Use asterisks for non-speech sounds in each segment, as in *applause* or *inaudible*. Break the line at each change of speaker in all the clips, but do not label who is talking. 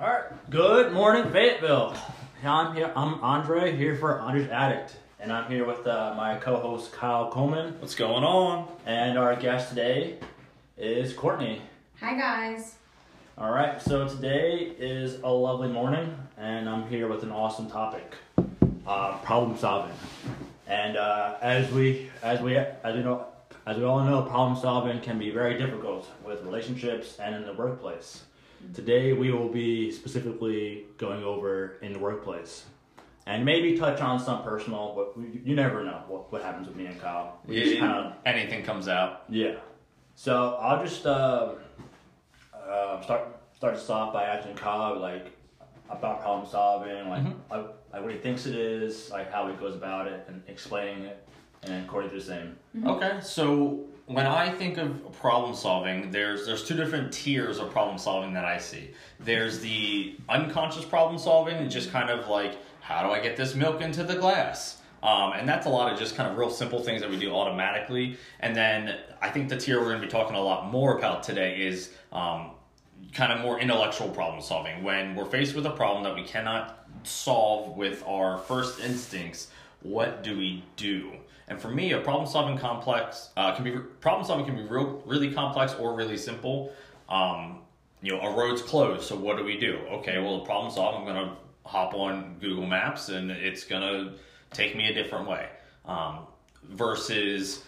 All right. Good morning, Fayetteville. I'm here. I'm Andre here for Andre's Addict, and I'm here with uh, my co-host Kyle Coleman,
What's going on?
and our guest today is Courtney.
Hi guys.
All right. So today is a lovely morning, and I'm here with an awesome topic: uh, problem solving. And uh, as we as we as we know as we all know, problem solving can be very difficult with relationships and in the workplace. Today we will be specifically going over in the workplace. And maybe touch on some personal, but we- you never know what, what happens with me and Kyle. We just
Yeah,
kinda-
anything comes out.
yeah. So I'll just uh, uh, start start this off by asking Kyle like about problem solving, like,
Mhm.
like like what he thinks it is, like how he goes about it, and explaining it, and then Corey do the same.
Okay, so when I think of problem solving, there's there's two different tiers of problem solving that I see. There's the unconscious problem solving, and just kind of like how do I get this milk into the glass. Um, and that's a lot of just kind of real simple things that we do automatically. And then I think the tier we're going to be talking a lot more about today is um, kind of more intellectual problem solving. When we're faced with a problem that we cannot solve with our first instincts, what do we do? And for me, a problem solving complex uh, can be problem solving can be real, really complex or really simple. Um, you know, a road's closed, so what do we do? Okay, well, the problem solved. I'm gonna hop on Google Maps, and it's gonna take me a different way. Um, versus,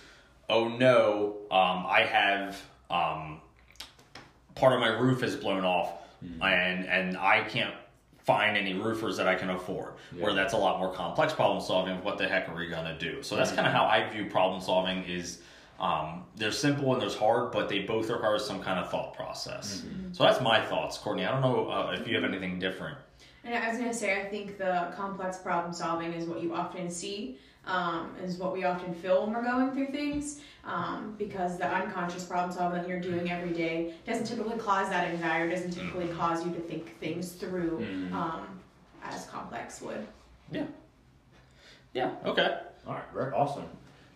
oh no, um, I have um, part of my roof is blown off and and I can't find any roofers that I can afford. Where that's a lot more complex problem solving. What the heck are we gonna do? So that's kind of how I view problem solving. Is um, they're simple and there's hard, but they both require some kind of thought process. So that's my thoughts, Courtney. I don't know uh, if you have anything different.
And I was gonna say, I think the complex problem solving is what you often see, um, is what we often feel when we're going through things, um, because the unconscious problem solving that you're doing every day doesn't typically cause that anxiety, doesn't typically cause you to think things through
Mhm.
um, as complex would.
Yeah. Yeah. Okay.
All right, very awesome.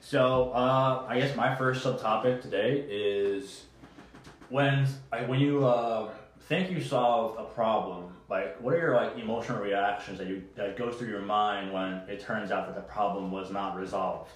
So uh, I guess my first subtopic today is when I, when you uh, think you solved a problem. Like, what are your like emotional reactions that you that goes through your mind when it turns out that the problem was not resolved?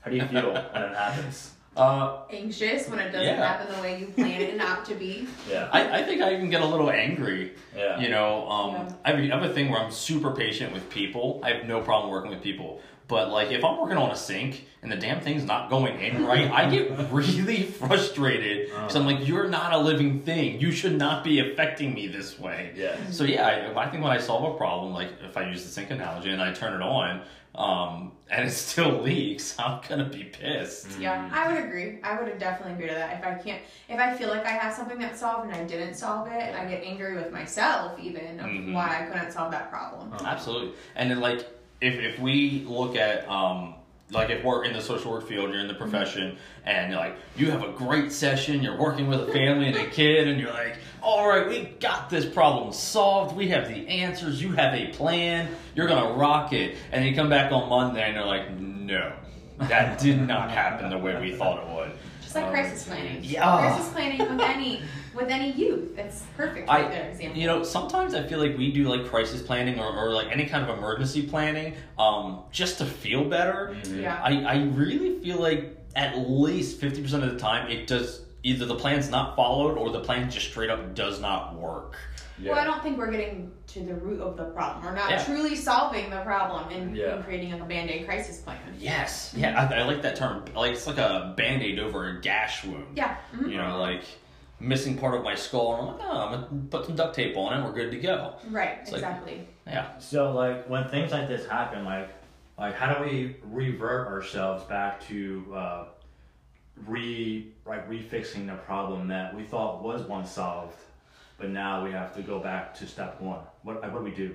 How do you feel *laughs* when it happens?
Uh,
Anxious when it doesn't
Yeah.
happen the way you planned it out to be.
Yeah,
I, I think I even get a little angry
yeah,
You know, um,
Yeah.
I, have, I have a thing where I'm super patient with people. I have no problem working with people. But like, if I'm working on a sink and the damn thing's not going in right, I get really *laughs* frustrated because I'm like, you're not a living thing. You should not be affecting me this way.
yeah.
So yeah, I, I think when I solve a problem, like if I use the sink analogy and I turn it on, um, and it *laughs* still leaks, I'm gonna be pissed.
Yeah, I would agree. I would definitely agree to that. If I can't, if I feel like I have something that's solved and I didn't solve it, I get angry with myself even of
Mhm.
why I couldn't solve that problem.
Absolutely. And then like if if we look at um like if we're in the social work field, you're in the profession, and you're like you have a great session, you're working with a family and a kid, and you're like, all right, we got this problem solved. We have the answers. You have a plan. You're gonna rock it. And you come back on Monday, and you're like, no, that did not happen the way we thought it would.
Just like
Um,
crisis planning.
yeah.
Crisis planning with any with any youth. That's perfect
I-
right there example.
You know, sometimes I feel like we do like crisis planning or, or like any kind of emergency planning um, just to feel better.
yeah.
I, I really feel like at least 50% of the time it does either the plan's not followed or the plan just straight up does not work.
yeah.
Well, I don't think we're getting to the root of the problem. We're not
Yeah.
truly solving the problem and,
Yeah.
and creating a band aid crisis plan.
Yes. Yeah, I, I like that term. Like it's like a band aid over a gash wound.
Yeah. mhm.
You know, like missing part of my skull and I'm like, oh, I'm gonna put some duct tape on it, we're good to go.
Right.
It's like-
exactly.
Yeah.
So like when things like this happen, like like how do we revert ourselves back to uh, re like refixing the problem that we thought was once solved, but now we have to go back to step one. What what do we do?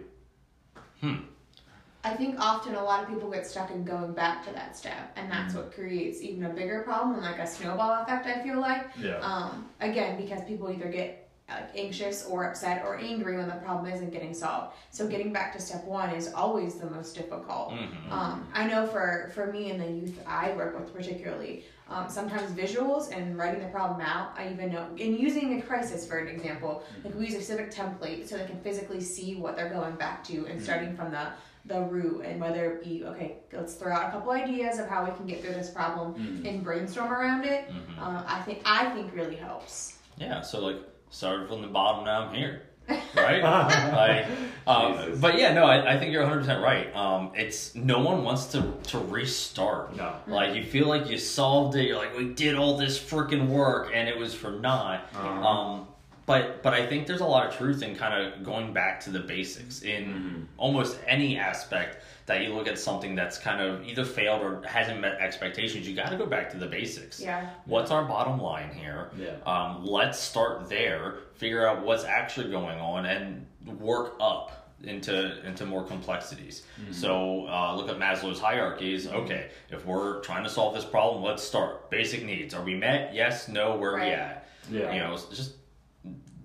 I think often a lot of people get stuck in going back to that step, and that's what creates even a bigger problem, and like a snowball effect. I feel like,
Yeah.
um, again, because people either get like anxious or upset or angry when the problem isn't getting solved. So getting back to step one is always the most difficult.
Mhm.
Um, I know for for me and the youth I work with particularly, um, sometimes visuals and writing the problem out. I even know in using a crisis for an example, like we use a civic template so they can physically see what they're going back to and starting from the the root and whether it be okay. Let's throw out a couple ideas of how we can get through this problem
Mhm.
and brainstorm around it.
Mhm.
Uh, I think I think really helps.
Yeah, so like started from the bottom, now I'm here, *laughs* right? like, um, but yeah, no, I, I think you're 100 percent right. Um, it's no one wants to to restart.
No.
Like you feel like you solved it. You're like, we did all this freaking work, and it was for naught.
Uh-huh.
Um, but but I think there's a lot of truth in kind of going back to the basics in
Mhm.
almost any aspect that you look at something that's kind of either failed or hasn't met expectations. You got to go back to the basics.
Yeah.
What's our bottom line here?
Yeah.
Um, let's start there, figure out what's actually going on, and work up into into more complexities. So uh, look at Maslow's hierarchies. Okay, if we're trying to solve this problem, let's start basic needs. Are we met? Yes. No. Where are we at?
Yeah.
You know, just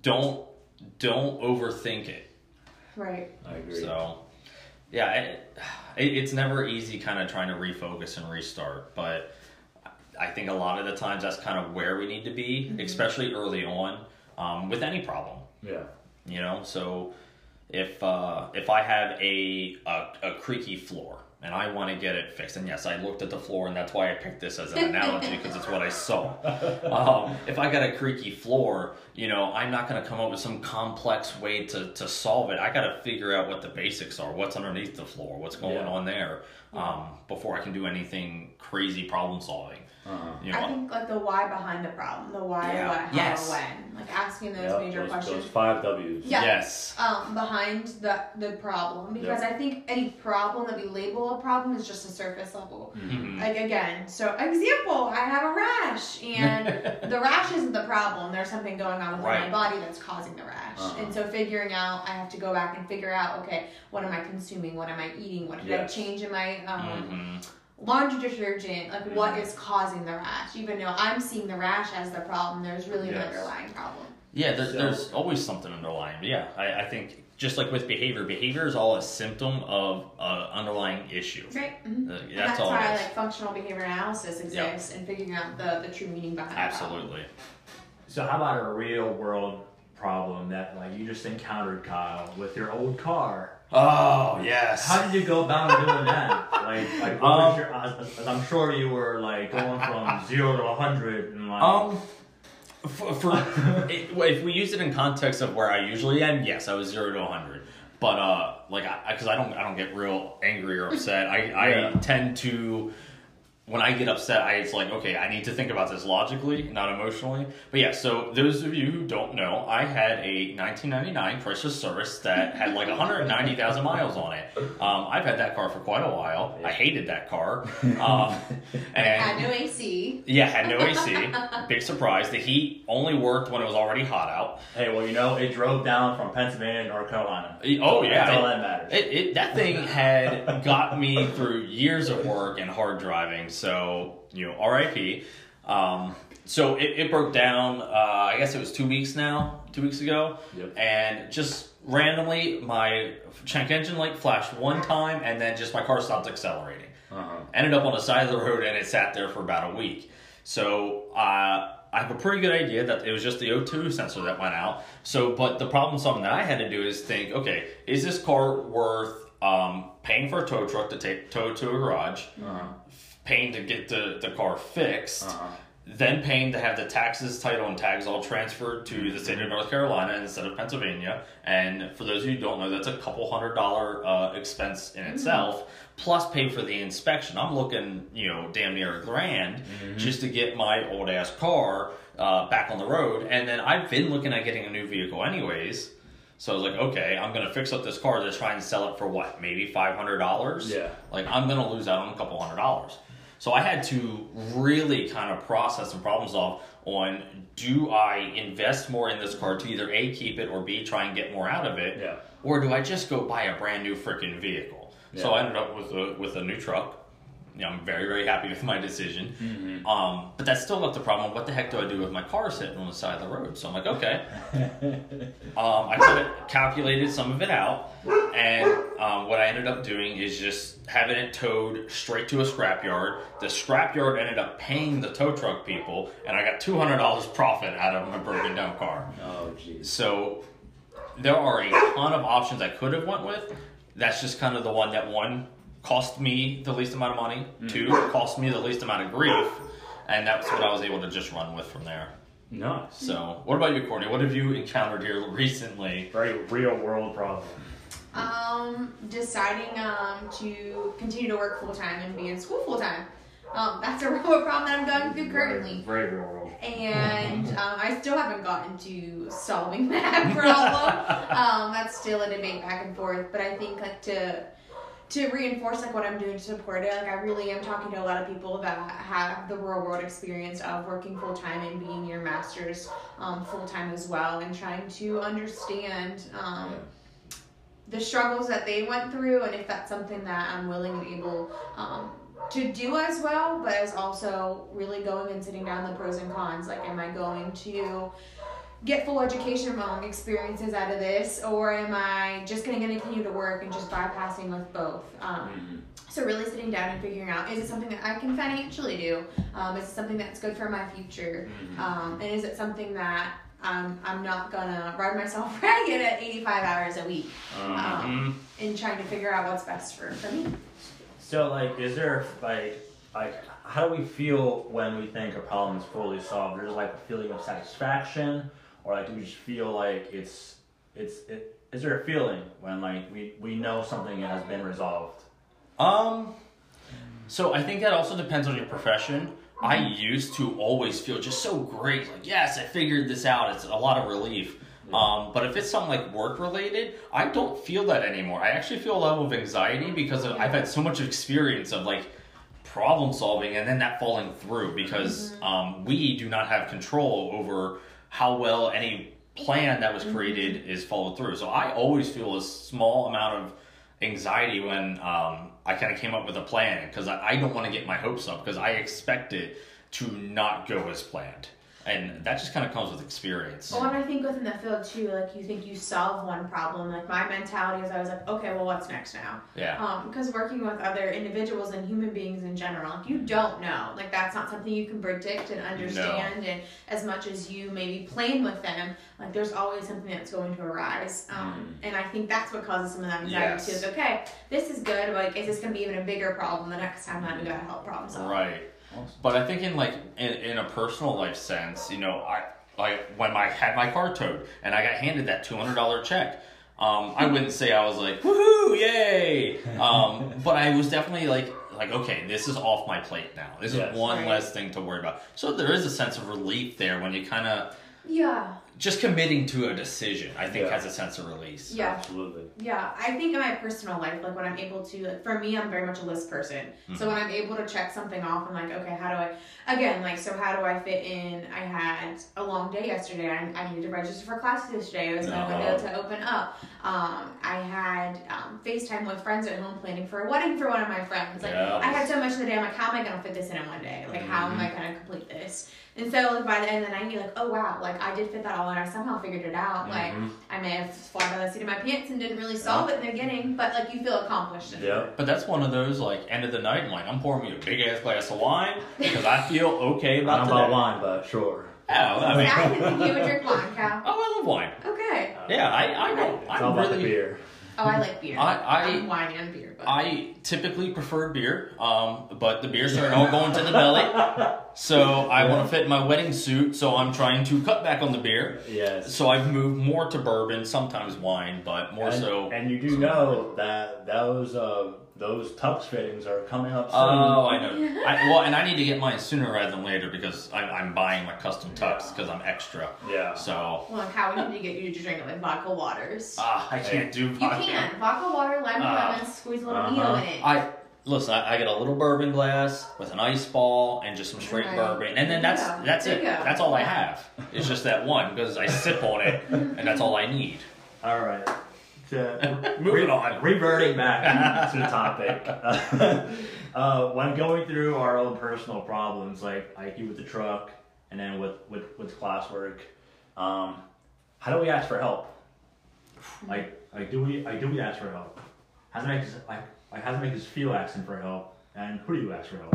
don't don't overthink it.
Right.
I agree.
So, yeah, it, it, it's never easy kind of trying to refocus and restart, but I think a lot of the times that's kind of where we need to be, especially early on um, with any problem.
Yeah.
You know, so if uh, if I have a, a a creaky floor and I want to get it fixed, and yes, I looked at the floor, and that's why I picked this as an analogy because it's what I saw. *laughs* Um, if I got a creaky floor, you know, I'm not going to come up with some complex way to, to solve it. I got to figure out what the basics are, what's underneath the floor, what's going
Yeah.
on there, um, before I can do anything crazy problem solving.
Uh-huh.
You know,
I think like the why behind the problem, the why,
Yeah.
what, how,
Yes.
when, like asking those
Yep,
major
those,
questions.
Those five W's.
Yeah.
yes,
um, behind the the problem because I think any problem that we label a problem is just a surface level.
Mhm.
Like again, so example, I have a rash and *laughs* the rash isn't the problem. There's something going on within
Right.
my body that's causing the rash.
Uh-huh.
And so figuring out, I have to go back and figure out, okay, what am I consuming? What am I eating? What did
Yes.
I change in my um,
Mhm.
Laundry detergent? Like what
Mhm.
is causing the rash? Even though I'm seeing the rash as the problem, there's really an underlying problem.
Yeah, there,
So-
there's always something underlying. But yeah, I, I think just like with behavior, behavior is all a symptom of uh, underlying issue.
Right. Mm-hmm.
Uh, that's
that's
all
why like functional behavior analysis exists and figuring out the, the true meaning behind the problem.
Absolutely.
So how about a real world problem that like you just encountered, Kyle, with your old car?
Oh yes.
How did you go about doing that? Like, like what
Um,
was your, as, as I'm sure you were like going from zero to a hundred and like.
Um, for, for *laughs* it, if we use it in context of where I usually am, yes, I was zero to hundred. But uh, like I, because I, don't, I don't get real angry or upset. I, I
Yeah.
tend to, when I get upset, I it's like okay, I need to think about this logically, not emotionally. But yeah, so those of you who don't know, I had a 1999 Chrysler Cirrus that had like 190,000 miles on it. Um, I've had that car for quite a while. I hated that car. *laughs* Um, and
Had no AC.
yeah, had no AC. *laughs* Big surprise. The heat only worked when it was already hot out.
hey, well, you know, it drove down from Pennsylvania to North Carolina.
Oh yeah,
That's all that matters.
It, it that thing had got me through years of work and hard driving. So you know, R.I.P. Um, so it, it broke down. Uh, I guess it was two weeks now, two weeks ago,
Yep.
and just randomly my check engine light flashed one time, and then just my car stopped accelerating.
uh-huh.
ended up on the side of the road and it sat there for about a week. So uh, I have a pretty good idea that it was just the O2 sensor that went out. So, but the problem solving that I had to do is think, okay, is this car worth um, paying for a tow truck to take tow to a garage,
Uh-huh.
Paying to get the, the car fixed,
Uh-huh.
then paying to have the taxes, title, and tags all transferred to the state of North Carolina instead of Pennsylvania. And for those of you who don't know, that's a couple hundred dollar uh, expense in itself. Plus, pay for the inspection. I'm looking, you know, damn near a grand just to get my old ass car uh, back on the road. And then I've been looking at getting a new vehicle, anyways. So I was like, okay, I'm gonna fix up this car to try and sell it for what, maybe five hundred dollars.
Yeah.
Like I'm gonna lose out on a couple hundred dollars. So I had to really kind of process and problem solve on do I invest more in this car to either A keep it or B try and get more out of it?
Yeah.
Or do I just go buy a brand new freaking vehicle? So I ended up with a with a new truck. You know, I'm very very happy with my decision.
Mm-hmm.
Um, but that's still not the problem. What the heck do I do with my car sitting on the side of the road? So I'm like, okay. *laughs* Um, I kind of calculated some of it out, and um, what I ended up doing is just having it towed straight to a scrapyard. The scrapyard ended up paying the tow truck people, and I got two hundred dollars profit out of my broken down car.
Oh jeez.
So there are a ton of options I could have went with. That's just kind of the one that one cost me the least amount of money, two cost me the least amount of grief, and that's what I was able to just run with from there.
Nice.
So, what about you, Courtney? What have you encountered here recently?
Very real world problem.
Um, deciding um to continue to work full time and be in school full time. Um, that's a *laughs* real problem that I'm going through currently.
Very, very real world.
and *laughs* um, I still haven't gotten to solving *laughs* that problem. um, that's still a debate back and forth. But I think like to to reinforce like what I'm doing to support it, like I really am talking to a lot of people that have the real world experience of working full time and being your masters um, full time as well, and trying to understand. Um, the struggles that they went through, and if that's something that I'm willing and able um, to do as well, but as also really going and sitting down the pros and cons. Like, am I going to get full education um, experiences out of this, or am I just going to continue to work and just bypassing with both? Um, so really sitting down and figuring out is it something that I can financially do? Um, is it something that's good for my future? Um, and is it something that um, I'm not gonna ride myself *laughs* ragged at 85 hours a week um, in trying to figure out what's best for, for me?
So, like, is there like, like, how do we feel when we think a problem is fully solved? There's like a feeling of satisfaction, or like, do we just feel like it's, it's, it, is there a feeling when like we we know something has been resolved?
Um, so I think that also depends on your profession. I used to always feel just so great, like yes, I figured this out. It's a lot of relief. Um, but if it's something like work related, I don't feel that anymore. I actually feel a level of anxiety because of, I've had so much experience of like problem solving and then that falling through because um, we do not have control over how well any plan that was created is followed through. So I always feel a small amount of anxiety when um, I kind of came up with a plan because I, I don't want to get my hopes up because I expect it to not go as planned. And that just kind of comes with experience.
Well, and I think within the field too, like you think you solve one problem. Like my mentality is, I was like, okay, well, what's next now?
Yeah.
Um, because working with other individuals and human beings in general, like you don't know. Like that's not something you can predict and understand. No. And as much as you maybe plan with them, like there's always something that's going to arise. Um, and I think that's what causes some of that anxiety
Yes.
too. Is okay, this is good. But like, is this going to be even a bigger problem the next time that we gotta help problem solve?
Right. But I think in like in, in a personal life sense, you know, I like when I had my car towed and I got handed that two hundred dollar check. Um, I wouldn't say I was like woohoo, yay! *laughs* Um, but I was definitely like like okay, this is off my plate now. This
Yes.
is one
Right.
less thing to worry about. So there is a sense of relief there when you kind of
Yeah.
Just committing to a decision. I think
Yeah.
has a sense of release.
Yeah.
Absolutely.
Yeah, I think in my personal life, like when I'm able to, like for me, I'm very much a list person. So when I'm able to check something off, I'm like, okay, how do I, again, like, so how do I fit in? I had a long day yesterday. I, I needed to register for classes yesterday. It was my
No.
window to open up. Um, I had um, FaceTime with friends at home planning for a wedding for one of my friends. Like,
Yeah.
I had so much in the day. I'm like, how am I going to fit this in in one day? Like, how am I going to complete this? And so, like, by the end of the night, you're like, oh, wow, like, I did fit that all in. I somehow figured it out. Like, mm-hmm. I may have fallen by the seat of my pants and didn't really solve it in the beginning, but like you feel accomplished.
Yeah.
But that's one of those like end of the night. I'm like I'm pouring me a big ass glass of wine because I feel okay *laughs*
I
about
don't know about wine, but sure.
Oh, I
See,
mean,
I didn't think you would drink wine, Cal. *laughs*
oh, I love wine.
Okay.
Uh, yeah, I, I know.
It's all
I'm
about the
really.
beer.
Oh, I like beer.
I- I-
I'm wine and beer, but
I typically prefer beer, um, but the beers are all going to the belly. So I want to fit my wedding suit, so I'm trying to cut back on the beer.
Yes.
So I've moved more to bourbon, sometimes wine, but more
and,
so.
And you do know that those uh, those tux fittings are coming up soon.
Oh, I know. *laughs* I, well, and I need to get mine sooner rather than later because I'm, I'm buying my custom tux because I'm extra.
yeah.
So
well, like how we need to get you to drink it with vodka waters.
ah, I can't do vodka.
you can vodka water, lemon,
Ah.
lemon, squeeze a little
Uh-huh.
needle in it.
I listen. I, I get a little bourbon glass with an ice ball and just some straight
Right.
bourbon, and then that's
Yeah.
that's it.
go.
That's all I have. It's just that one because I sip on it, and that's all I need. *laughs*
All right. To *laughs*
Moving on.
reverting back to the topic. *laughs* uh, when going through our own personal problems, like like you with the truck, and then with with with classwork, um, how do we ask for help? Like like do we like do we ask for help? How does it make us like like how does it make us feel asking for help? And who do you ask for help?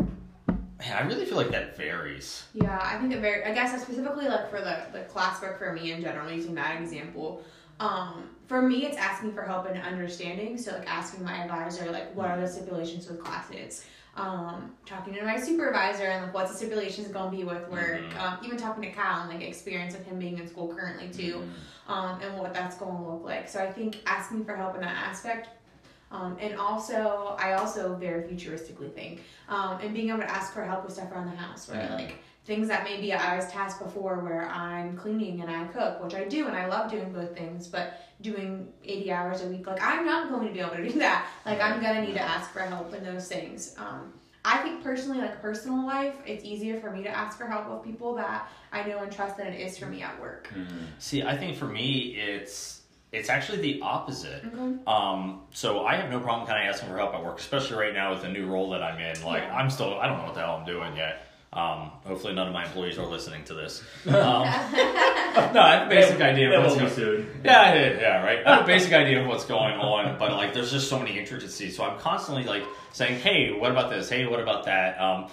Man, I really feel like that varies.
Yeah, I think it very. I guess specifically like for the the classwork for me in general, using that example. Um, for me, it's asking for help and understanding. So like asking my advisor, like, what are the stipulations with classes? Um, talking to my supervisor and like what's the stipulations gonna be with work.
Mhm.
Um, even talking to Cal and like experience of him being in school currently too, um, and what that's going to look like. So I think asking for help in that aspect. Um, and also, I also very futuristically think, um, and being able to ask for help with stuff around the house, right? Like things that maybe I was tasked before where I'm cleaning and I cook, which I do and I love doing both things, but doing 80 hours a week, like I'm not going to be able to do that. Like I'm going to need to ask for help in those things. Um, I think personally, like personal life, it's easier for me to ask for help with people that I know and trust than it is for me at work.
See, I think for me, it's it's actually the opposite.
Okay.
Um, so I have no problem kind of asking for help at work, especially right now with the new role that I'm in. Like
Yeah.
I'm still, I don't know what the hell I'm doing yet. Um, hopefully none of my employees are listening to this. *laughs* Um, no, I have a basic idea
It
of what's
will be
going.
soon.
Yeah, yeah, yeah, right. I have a basic idea of what's going on, but like, there's just so many intricacies. So I'm constantly like saying, "Hey, what about this? Hey, what about that?" Um,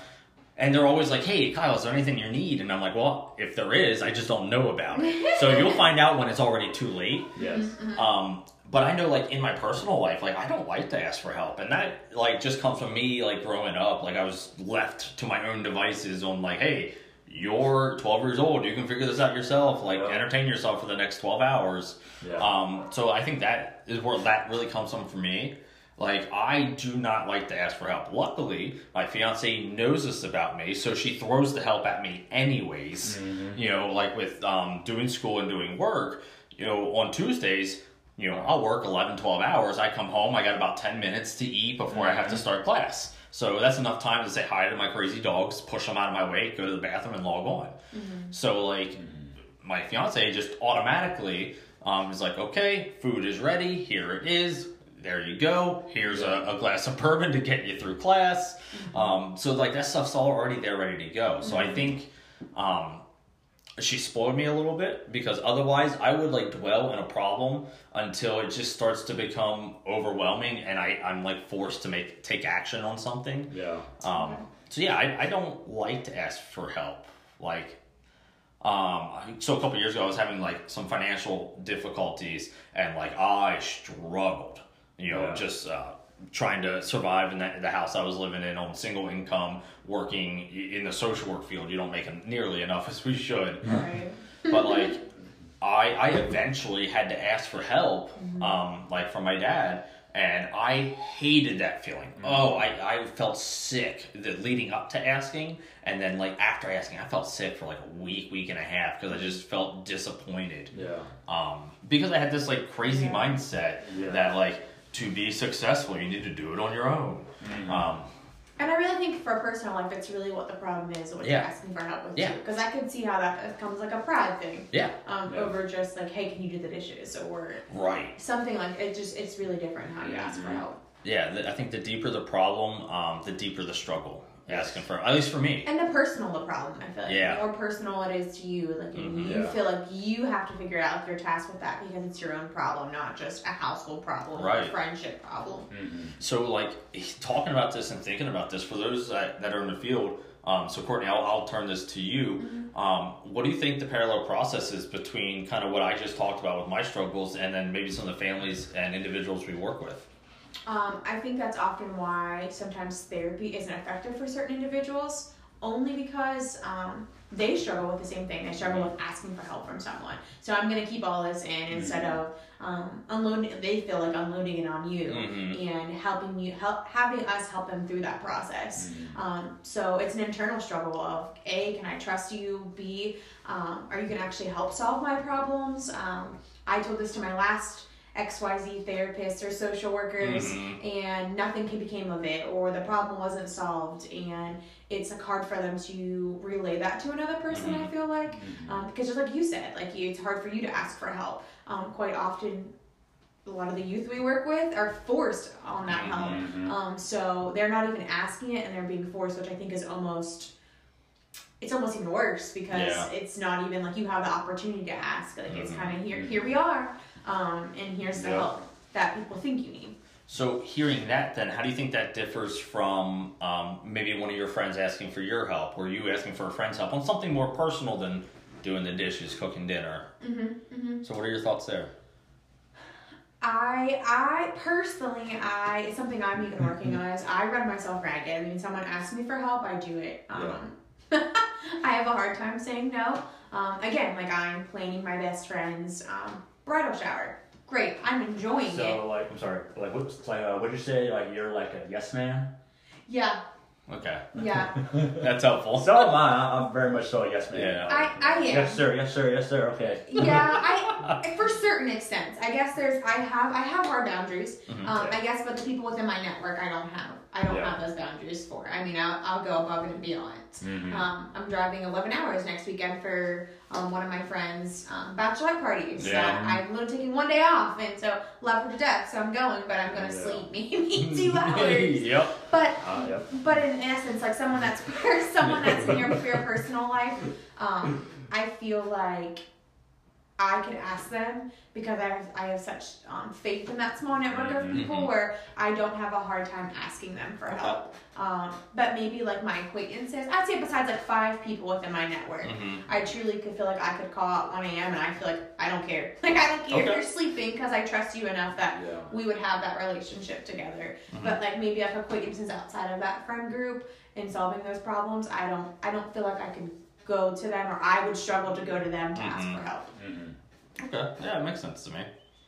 and they're always like, "Hey, Kyle, is there anything you need?" And I'm like, "Well, if there is, I just don't know about it." so you'll *laughs* find out when it's already too late.
Yes.
Um, but I know, like in my personal life, like I don't like to ask for help, and that like just comes from me, like growing up. Like I was left to my own devices on like, hey, you're 12 years old, you can figure this out yourself. Like
Yeah.
entertain yourself for the next 12 hours.
Yeah.
Um, so I think that is where that really comes from for me. Like I do not like to ask for help. Luckily, my fiance knows this about me, so she throws the help at me anyways. You know, like with um, doing school and doing work. You know, on Tuesdays, you know, I'll work 11, 12 hours. I come home, I got about 10 minutes to eat before I have to start class. So that's enough time to say hi to my crazy dogs, push them out of my way, go to the bathroom, and log on. So, like, my fiance just automatically um, is like, okay, food is ready. Here it is. There you go. Here's a, a glass of bourbon to get you through class. Um, so, like, that stuff's all already there, ready to go. So, I think um, she spoiled me a little bit because otherwise I would like dwell in a problem until it just starts to become overwhelming and I, I'm like forced to make take action on something.
Yeah.
Um, so yeah, I, I don't like to ask for help. Like, um, so a couple years ago, I was having like some financial difficulties, and like I struggled. You know,
Yeah.
just uh, trying to survive in that, the house I was living in on single income, working in the social work field. You don't make nearly enough *laughs* as we should
Right.
but *laughs* like I I eventually had to ask for help um like from my dad and I hated that feeling. Oh, I, I felt sick the leading up to asking and then like after asking I felt sick for like a week, week and a half because I just felt disappointed.
Yeah.
Um because I had this like crazy
Yeah.
mindset
Yeah.
that like to be successful you need to do it on your own. Um
And I really think for a personal life, it's really what the problem is, what
Yeah.
you're asking for help with
Yeah.
too. Because I can see how that becomes like a pride thing,
yeah,
um,
Yeah.
over just like, hey, can you do the dishes or
right.
something like it. Just it's really different how you ask for
Mhm.
help.
Yeah, the, I think the deeper the problem, um, the deeper the struggle. Asking for at least for me.
And the personal the problem, I feel like
Yeah.
the more personal it is to you, like
Mhm.
you
Yeah.
feel like you have to figure out if you're tasked with that because it's your own problem, not just a household problem or a friendship problem.
Mm-hmm.
So, like, talking about this and thinking about this for those that, that are in the field. Um, so, Courtney, I'll, I'll turn this to you. Um, what do you think the parallel process is between kind of what I just talked about with my struggles and then maybe some of the families and individuals we work with?
Um, I think that's often why sometimes therapy isn't effective for certain individuals, only because um, they struggle with the same thing. They struggle with asking for help from someone. So I'm gonna keep all this in instead of um, unloading. They feel like unloading it on you
Mhm.
and helping you help having us help them through that process. Um, so it's an internal struggle of a can I trust you? B um, are you gonna actually help solve my problems? Um, I told this to my last XYZ therapists or social workers
Mhm.
and nothing ca- became of it or the problem wasn't solved and it's like hard for them to relay that to another person i feel like um, because just like you said like it's hard for you to ask for help um, quite often a lot of the youth we work with are forced on that help.
Mhm.
Um, so they're not even asking it and they're being forced, which I think is almost it's almost even worse because
Yeah.
it's not even like you have the opportunity to ask. Like it's
Mhm.
kind of here, here we are, um, and here's the
Yeah.
help that people think you need.
So hearing that, then, how do you think that differs from um, maybe one of your friends asking for your help, or you asking for a friend's help on something more personal than doing the dishes, cooking dinner?
Mm-hmm, mm-hmm.
So what are your thoughts there?
I I personally I it's something I'm even working on is I run myself ragged. I mean, someone asks me for help, I do it. Um, *laughs* I have a hard time saying no. Um, again, like I'm planning my best friend's um, bridal shower. Great, I'm enjoying it.
So like, I'm sorry. Like, what's like? Uh, what'd you say? Like, you're like a yes man.
Yeah,
Okay,
yeah. *laughs*
that's helpful.
So am I. I'm very much so a yes man.
Yeah.
I I am.
Yes sir. Yes sir. Yes sir. Okay.
yeah, I *laughs* for certain extents. I guess there's I have I have hard boundaries.
Mhm.
Um, I guess, but the people within my network, I don't have. I don't
Yeah.
have those boundaries for. I mean, I'll, I'll go above and beyond.
Mhm.
Um, I'm driving 11 hours next weekend for um, one of my friends' um, bachelorette parties.
Yeah.
So I'm literally taking one day off, and so love her to death. So I'm going, but I'm gonna
Yeah.
sleep *laughs* maybe *laughs* two hours.
yep.
But
Uh, yep.
but in essence, like someone that's someone that's in your, your personal life, um, I feel like I could ask them because I have I have such um, faith in that small network of people
Mhm.
where I don't have a hard time asking them for help. Um, but maybe like my acquaintances, I'd say besides like five people within my network,
hmm
I truly could feel like I could call at 1 a.m. and I feel like I don't care. *laughs* Like I don't care
Okay.
if you're sleeping because I trust you enough that
Yeah.
we would have that relationship together.
Mhm.
But like maybe like acquaintances outside of that friend group in solving those problems, I don't I don't feel like I could go to them or I would struggle to go to them to ask
Mhm.
for help.
Okay, yeah, it makes sense to me.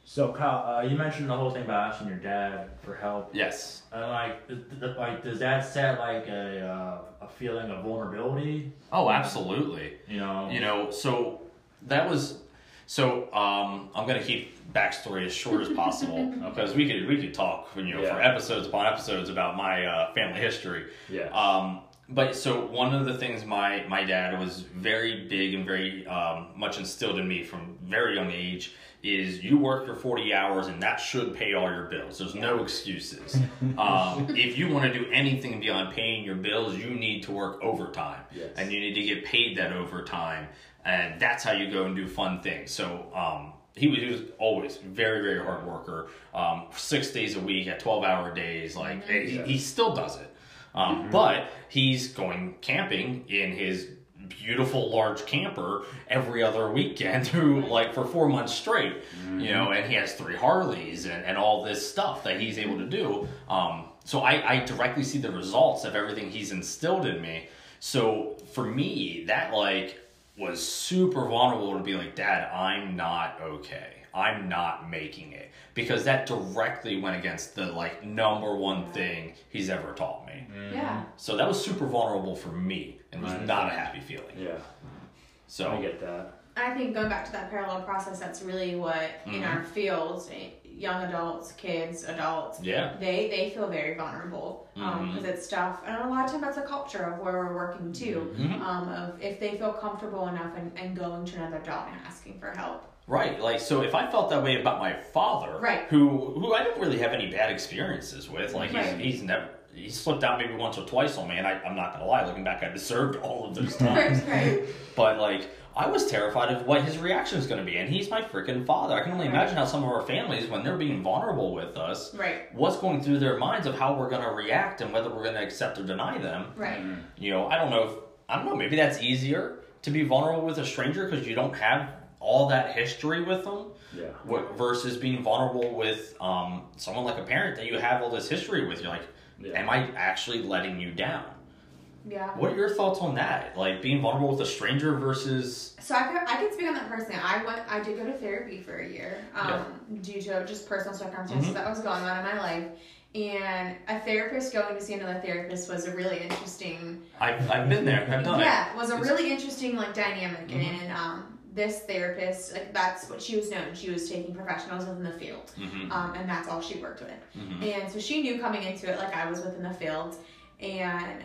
So Kyle, uh, you mentioned the whole thing about asking your dad for help.
Yes.
And like, th- th- like, does that set like a uh, a feeling of vulnerability?
Oh, absolutely.
You know.
You know, so that was so um I'm gonna keep backstory as short as possible *laughs* because we could we could talk you know for episodes upon episodes about my uh, family history.
Yeah.
Um, but so one of the things my my dad was very big and very um, much instilled in me from very young age is you work your 40 hours and that should pay all your bills. There's no excuses. *laughs* um, if you want to do anything beyond paying your bills, you need to work overtime
Yes.
and you need to get paid that overtime, and that's how you go and do fun things. So. Um, he was, he was always very very hard worker um, six days a week at 12 hour days like he, he still does it um, but he's going camping in his beautiful large camper every other weekend *laughs* through like for four months straight you know and he has three harleys and, and all this stuff that he's able to do. Um, so I, I directly see the results of everything he's instilled in me. So for me that like was super vulnerable to be like dad i'm not okay i'm not making it because that directly went against the like number one thing he's ever taught me
Yeah.
so that was super vulnerable for me and was
Right.
not a happy feeling.
yeah.
So I
get that.
I think going back to that parallel process, that's really what in
Mhm.
our fields, eh, young adults, kids, adults,
yeah,
they they feel very vulnerable because
Mhm.
it's stuff, and a lot of times that's a culture of where we're working too.
Mhm.
Um, of if they feel comfortable enough and, and going to another job and asking for help.
Right. Like so, if I felt that way about my father,
Right.
who who I didn't really have any bad experiences with, like
Right.
he's, he's never he slipped out maybe once or twice on me, and I, I'm not gonna lie, looking back, I deserved all of those *laughs* times.
right.
But like, I was terrified of what his reaction is to be, and he's my freaking father. I can only imagine how some of our families, when they're being vulnerable with us,
Right.
what's going through their minds of how we're to react and whether we're to accept or deny them.
Right.
You know, I don't know if I don't know. Maybe that's easier to be vulnerable with a stranger because you don't have all that history with them,
Yeah.
wh- versus being vulnerable with um, someone like a parent that you have all this history with. You're like,
Yeah.
am I actually letting you down?
Yeah.
What are your thoughts on that? Like being vulnerable with a stranger versus
So I could I could speak on that personally. I went I did go to therapy for a year um, due to just personal circumstances
Mhm.
that was going on in my life. And a therapist going to see another therapist was a really interesting
I've, I've been there. I've done
yeah, it was a
It's-
really interesting like dynamic
Mhm.
and um, this therapist like that's what she was known. She was taking professionals within the field.
it. hmm
Um, and that's all she worked with.
hmm
And so she knew coming into it, like I was within the field. And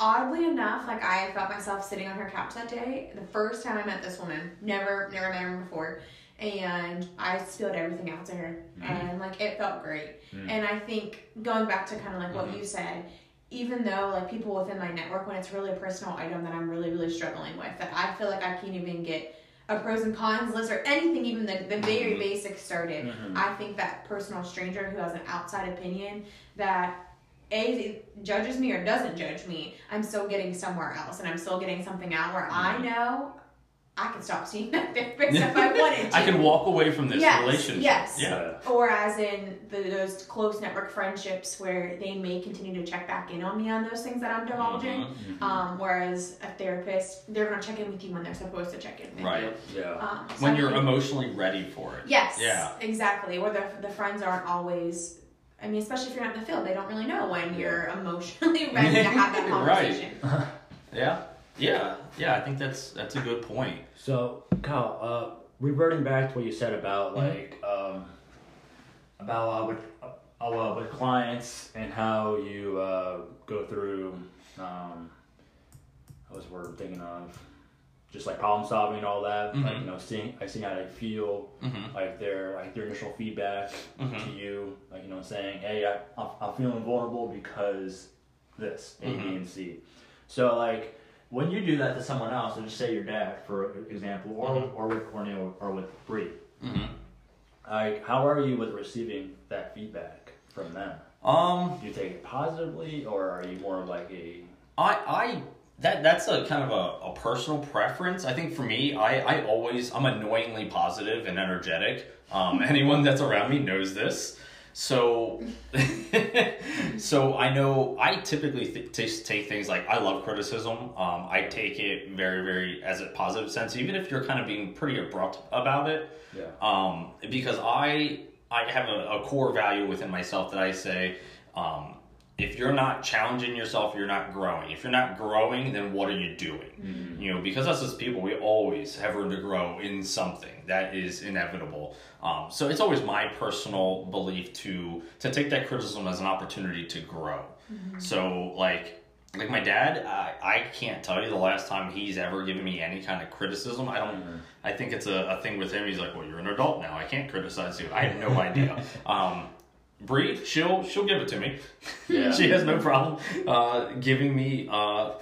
oddly enough, like I felt myself sitting on her couch that day. The first time I met this woman, never, never met her before. and I spilled everything out to her,
Mhm.
and like it felt great.
Mm.
And I think going back to kind of like what
Mhm.
you said, even though like people within my network, when it's really a personal item that I'm really really struggling with, that I feel like I can't even get a pros and cons list or anything, even the the very
Mhm.
basics started.
Mhm.
I think that personal stranger who has an outside opinion that a judges me or doesn't judge me, I'm still getting somewhere else, and I'm still getting something out where I
Mhm.
know I can stop seeing that *laughs* therapist if I wanted to.
I can walk away from this
Yes,
relationship.
yes.
Yeah.
Or as in the, those close network friendships where they may continue to check back in on me on those things that I'm divulging.
Mhm.
Mhm.
Um, whereas a therapist, they're gonna check in with you when they're supposed to check in with
Right.
you.
yeah.
Um, so
When you're
think-
emotionally ready for it.
Yes.
Yeah.
Exactly. Or the the friends aren't always. I mean, especially if you're not in the field, they don't really know when you're emotionally *laughs* ready to have that conversation. *laughs*
Right.
conversation.
Yeah. Yeah. Yeah. I think that's that's a good point.
So, Kyle, uh, reverting back to what you said about
Mhm.
like um, about uh, with uh, with clients and how you uh, go through um, what was the word I'm thinking of? Just like problem solving and all that. Like
Mhm.
you know, seeing I seeing how they feel,
Mm-hmm.
like their like their initial feedback
Mhm.
to you, like you know, saying, "Hey, I, I'm, I'm feeling vulnerable because this A, B,
Mhm.
and C." So like when you do that to someone else, and just say your dad, for example, or
Mhm.
or with Cornel or with Bree,
Mm-hmm.
like how are you with receiving that feedback from them?
Um.
Do you take it positively, or are you more of like a
I, I that that's a kind of a, a personal preference. I think for me, I, I always I'm annoyingly positive and energetic. Um, *laughs* anyone that's around me knows this. So, *laughs* so I know I typically th- t- take things like I love criticism. Um, I take it very, very as a positive sense, even if you're kind of being pretty abrupt about it
yeah?
um, because I I have a, a core value within myself that I say, um, if you're not challenging yourself, you're not growing. If you're not growing, then what are you doing?
Mhm.
You know, because us as people, we always have room to grow in something. That is inevitable. Um, so it's always my personal belief to to take that criticism as an opportunity to grow. So like like my dad, I, I can't tell you the last time he's ever given me any kind of criticism. I don't.
Mhm.
I think it's a, a thing with him. He's like, "Well, you're an adult now. I can't criticize you." I have no *laughs* idea. Um, Bree, she'll she'll give it to me.
Yeah. *laughs*
she has no problem uh, giving me uh,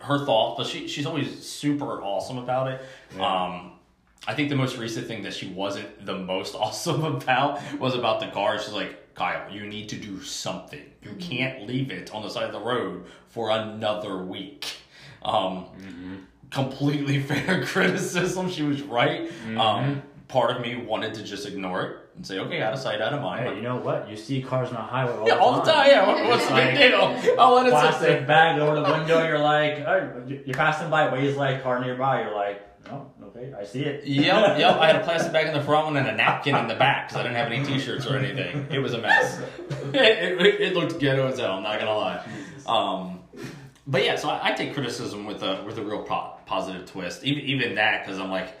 her thoughts, but she she's always super awesome about it.
Yeah.
Um, I think the most recent thing that she wasn't the most *laughs* awesome about was about the car. She's like, Kyle, you need to do something. You can't leave it on the side of the road for another week. Um, completely *laughs* fair criticism. She was right. Um, part of me wanted to just ignore it and say, okay, out of sight, out of mind.
Hey, you know what? You see cars on the highway all
yeah,
the
all the time. Yeah, what- what's the big deal? I'll let
Plastic
there.
bag over the window. You're like, oh, you're passing by, waves like car nearby. You're like, no, okay, I see it.
Yep, *laughs* yep. I had a plastic bag in the front one and a napkin in the back because I didn't have any T-shirts or anything. It was a mess. *laughs* It, it, it looked ghetto as hell. I'm not gonna lie. Um, but yeah, so I, I take criticism with a with a real po- positive twist. Even even that because I'm like,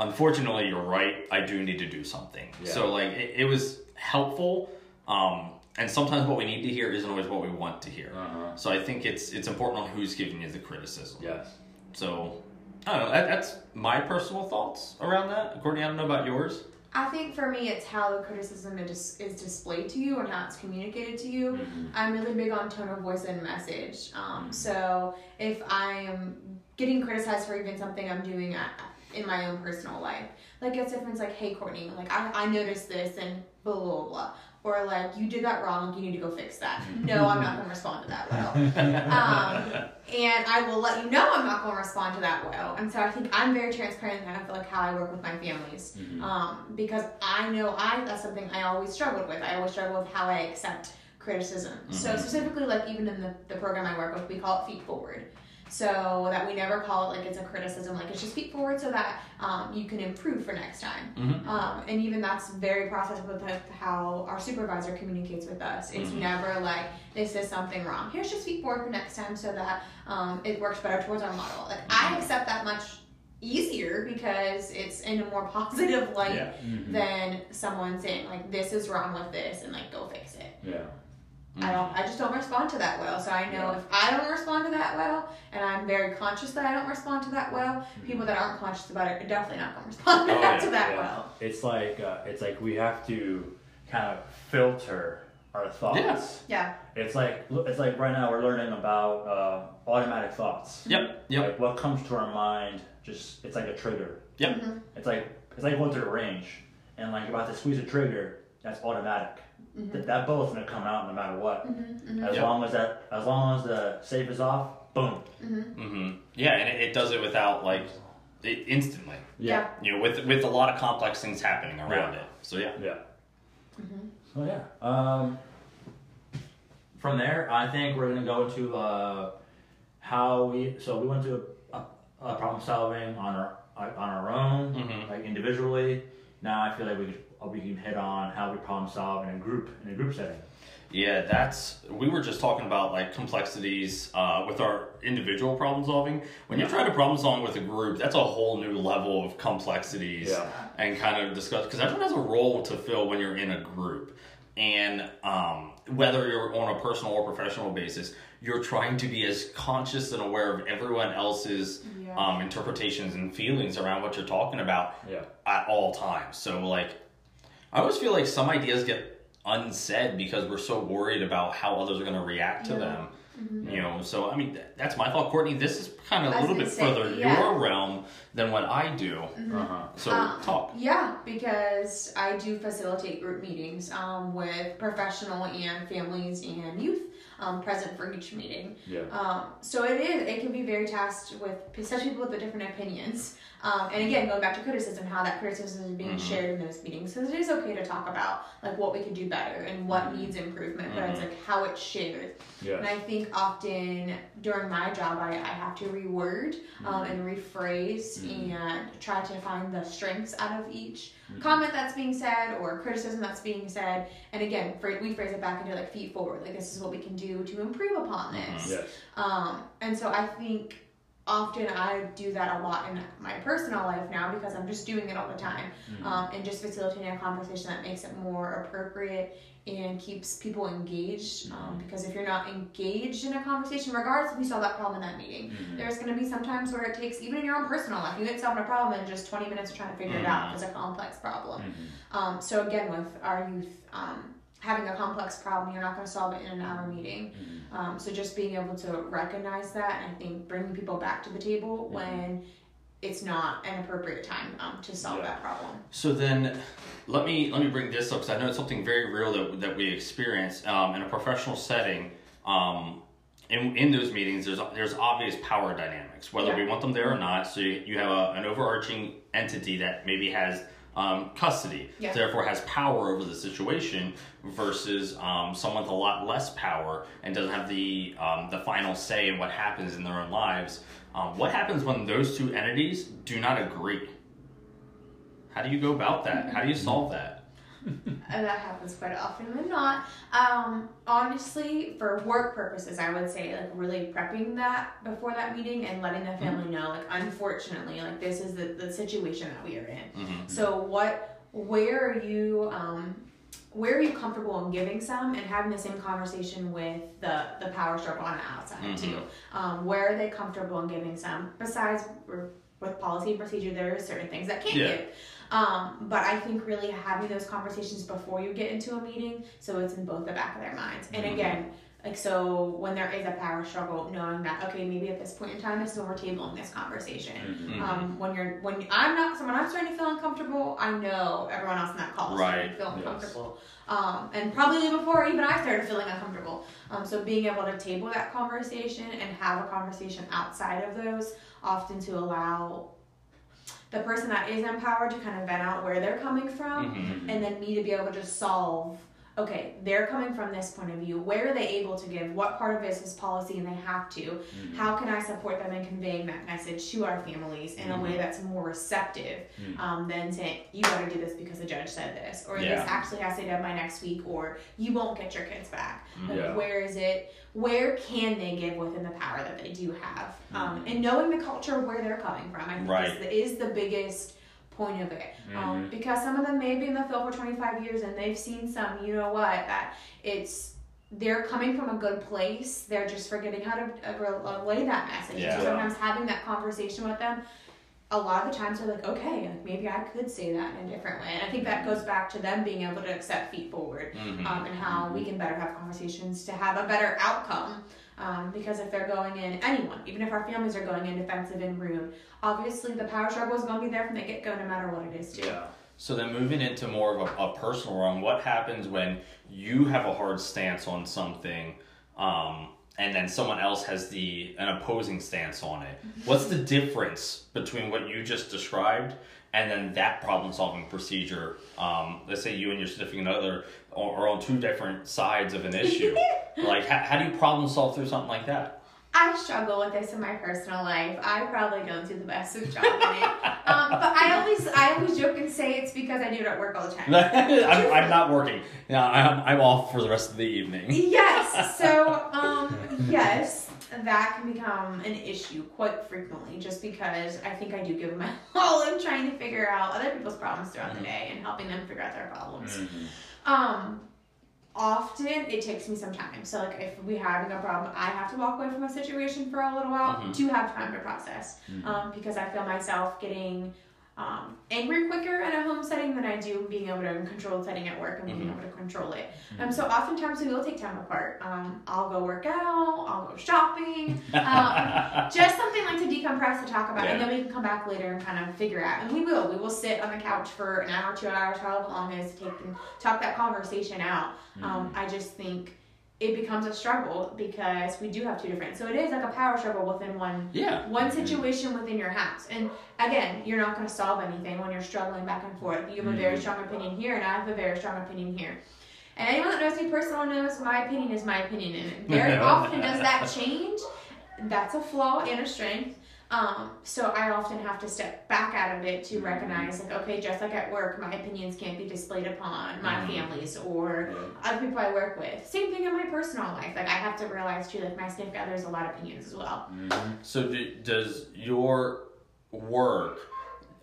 unfortunately, you're right. I do need to do something.
Yeah.
So like, it, it was helpful. Um, and sometimes what we need to hear isn't always what we want to hear.
Uh-huh.
So I think it's it's important on who's giving you the criticism.
Yes.
So, I don't know. That, that's my personal thoughts around that. Courtney, I don't know about yours.
I think for me, it's how the criticism is, is displayed to you and how it's communicated to you.
Mhm.
I'm really big on tone of voice and message. Um, so if I am getting criticized for even something I'm doing at, in my own personal life, like it's if it's like, hey Courtney, like I, I noticed this and blah blah blah, or like you did that wrong, you need to go fix that. *laughs* No, I'm not gonna respond to that well. *laughs* Um, and I will let you know I'm not to respond to that well. And so I think I'm very transparent and I feel like how I work with my families.
Mhm.
Um, because I know I that's something I always struggled with. I always struggle with how I accept criticism. So
Mhm.
specifically like even in the, the program I work with, we call it feedforward. So that we never call it like it's a criticism, like it's just feedforward so that um, you can improve for next time.
Mhm.
Um, and even that's very processed with how our supervisor communicates with us. It's
Mhm.
never like this is something wrong. Here's just feedforward for next time so that um, it works better towards our model. Like I accept that much easier because it's in a more *laughs* positive light
Yeah.
Mhm.
than someone saying like this is wrong with this and like go fix it.
Yeah.
I don't. I just don't respond to that well. So I know
Yeah.
if I don't respond to that well, and I'm very conscious that I don't respond to that well, people that aren't conscious about it are definitely not going *laughs* to respond
Oh,
to
yeah,
that
yeah.
well.
It's like uh, it's like we have to kind of filter our thoughts.
Yeah.
It's like it's like right now we're learning about uh, automatic thoughts.
Yep. Yep.
Like what comes to our mind, just it's like a trigger.
Yep.
It's like it's like going through a range, and like about to squeeze a trigger, that's automatic.
Mm-hmm.
Th- that bullet's gonna come out no matter what. As
Yep.
long as that, as long as the safe is off, boom.
Mm-hmm. Yeah, and it, it does it without like it, instantly.
Yeah.
You know, with with a lot of complex things happening around
Yeah.
it. So yeah.
Yeah. So yeah. Um, from there, I think we're gonna go into uh, how we. So we went to a, a problem solving on our on our own,
Mhm.
like individually. Now I feel like we could, we can hit on how we problem solve in a group in a group setting.
Yeah, that's we were just talking about like complexities uh, with our individual problem solving. When you try to problem solve with a group, that's a whole new level of complexities
Yeah.
and kind of discuss because everyone has a role to fill when you're in a group, and um, whether you're on a personal or professional basis, you're trying to be as conscious and aware of everyone else's
Yeah.
um, interpretations and feelings around what you're talking about
Yeah.
at all times. So like I always feel like some ideas get unsaid because we're so worried about how others are going to react to
Yeah.
them. You know, so I mean th- that's my thought, Courtney. This is kind of a little bit
say,
further
yeah.
your realm than what I do.
Uh huh.
So
Um,
talk.
Yeah, because I do facilitate group meetings um, with professional and families and youth um, present for each meeting.
Yeah.
Um, so it is. It can be very tasked with such people with the different opinions. Um, and again, going back to criticism, how that criticism is being
Mhm.
shared in those meetings. So it is okay to talk about like what we could do better and what needs improvement, but it's
Mhm.
like how it's shared. And I think often during my job, I, I have to reword um, and rephrase and try to find the strengths out of each comment that's being said or criticism that's being said. And again, we phrase it back into like feedforward, like this is what we can do to improve upon this.
Yes.
Um, and so I think often I do that a lot in my personal life now because I'm just doing it all the time
Mhm.
um, and just facilitating a conversation that makes it more appropriate and keeps people engaged. Um, because if you're not engaged in a conversation, regardless if you solve that problem in that meeting,
Mhm.
there's going to be some times where it takes, even in your own personal life, you get solving a problem in just 20 minutes of trying to figure it out. It's a complex problem.
Mhm.
Um, so again, with our youth, um, having a complex problem, you're not going to solve it in an hour meeting.
Mhm.
Um, so just being able to recognize that, and I think bringing people back to the table when it's not an appropriate time um, to solve
Yeah.
that problem.
So then, let me let me bring this up because I know it's something very real that that we experience um, in a professional setting. Um, in, in those meetings, there's there's obvious power dynamics, whether we want them there or not. So you, you have a, an overarching entity that maybe has um, custody,
Yeah.
therefore has power over the situation, versus um, someone with a lot less power and doesn't have the um, the final say in what happens in their own lives. Um, what happens when those two entities do not agree? How do you go about that? How do you solve that? *laughs*
And that happens quite often than not. Um, honestly, for work purposes, I would say like really prepping that before that meeting and letting the family know, like, unfortunately, like this is the, the situation that we are in.
Mhm.
So what, where are you, um, where are you comfortable in giving some and having the same conversation with the, the power struggle on the outside
Mhm.
too? Um, where are they comfortable in giving some? Besides, with policy and procedure, there are certain things that can't
Yeah.
give. Um, but I think really having those conversations before you get into a meeting, so it's in both the back of their minds. And
Mhm.
again, like so, when there is a power struggle, knowing that okay, maybe at this point in time, this is when we're tabling this conversation.
Mhm.
Mhm.
Um, when you're when I'm not so when I'm starting to feel uncomfortable, I know everyone else in that call is starting
Right.
to feel
Yes.
uncomfortable. Um, and probably before even I started feeling uncomfortable. Um, so being able to table that conversation and have a conversation outside of those, often to allow the person that is empowered to kind of vent out where they're coming from,
Mhm.
and then me to be able to solve okay they're coming from this point of view where are they able to give what part of is policy and they have to
Mhm.
how can i support them in conveying that message to our families in a way that's more receptive
Mhm.
um, than saying you got to do this because the judge said this or
Yeah.
this actually has to be done by next week or you won't get your kids back like,
Yeah.
where is it where can they give within the power that they do have um,
Mhm.
and knowing the culture where they're coming from i think
Right.
is, the, is the biggest point of it um,
Mhm.
because some of them may be in the field for 25 years and they've seen some you know what that it's they're coming from a good place. They're just forgetting how to uh, relay that message.
Yeah.
So sometimes having that conversation with them, a lot of the times they're like, okay, like maybe I could say that in a different way. And I think that goes back to them being able to accept feedforward
Mhm.
um, and how we can better have conversations to have a better outcome. Um, because if they're going in, anyone, even if our families are going in defensive and rude, obviously the power struggle is going to be there from the get go, no matter what it is, too.
Yeah.
So then moving into more of a, a personal realm, what happens when you have a hard stance on something, um, and then someone else has the an opposing stance on it? What's the difference between what you just described and then that problem solving procedure? Um, let's say you and your significant other are, are on two different sides of an issue. *laughs* like, how, how do you problem solve through something like that?
I struggle with this in my personal life. I probably don't do the best of job in it. Um, but I always, I always joke and say it's because I do it at work all the time. *laughs*
I'm, I'm not working. Yeah, I'm, I'm off for the rest of the evening.
yes. So, um, yes, that can become an issue quite frequently, just because I think I do give my *laughs* all in trying to figure out other people's problems throughout the day and helping them figure out their problems.
Mm-hmm.
Um, often it takes me some time. So like if we're having a problem, I have to walk away from a situation for a little while
Mhm.
to have time to process. Um, because I feel myself getting um, angry quicker in a home setting than I do being able to control setting at work and being
Mhm.
able to control it. Um, so oftentimes we will take time apart. Um, I'll go work out. I'll go shopping. Um, *laughs* just something like to decompress to talk about, and then we can come back later and kind of figure out. And we will. We will sit on the couch for an hour, two hours, however long it is to take and talk that conversation out. Um, I just think it becomes a struggle because we do have two different. So it is like a power struggle within one
Yeah.
one mm-hmm. situation within your house. And again, you're not going to solve anything when you're struggling back and forth. You have a very mm-hmm. strong opinion here, and I have a very strong opinion here. And anyone that knows me personally knows my opinion is my opinion, and very *laughs* often does that change. That's a flaw and a strength. Um, so I often have to step back out of it to recognize, like, okay, just like at work, my opinions can't be displayed upon my
Mhm.
families or other people I work with. Same thing in my personal life. Like I have to realize too, like my significant other has a lot of opinions as well.
So do, does your work,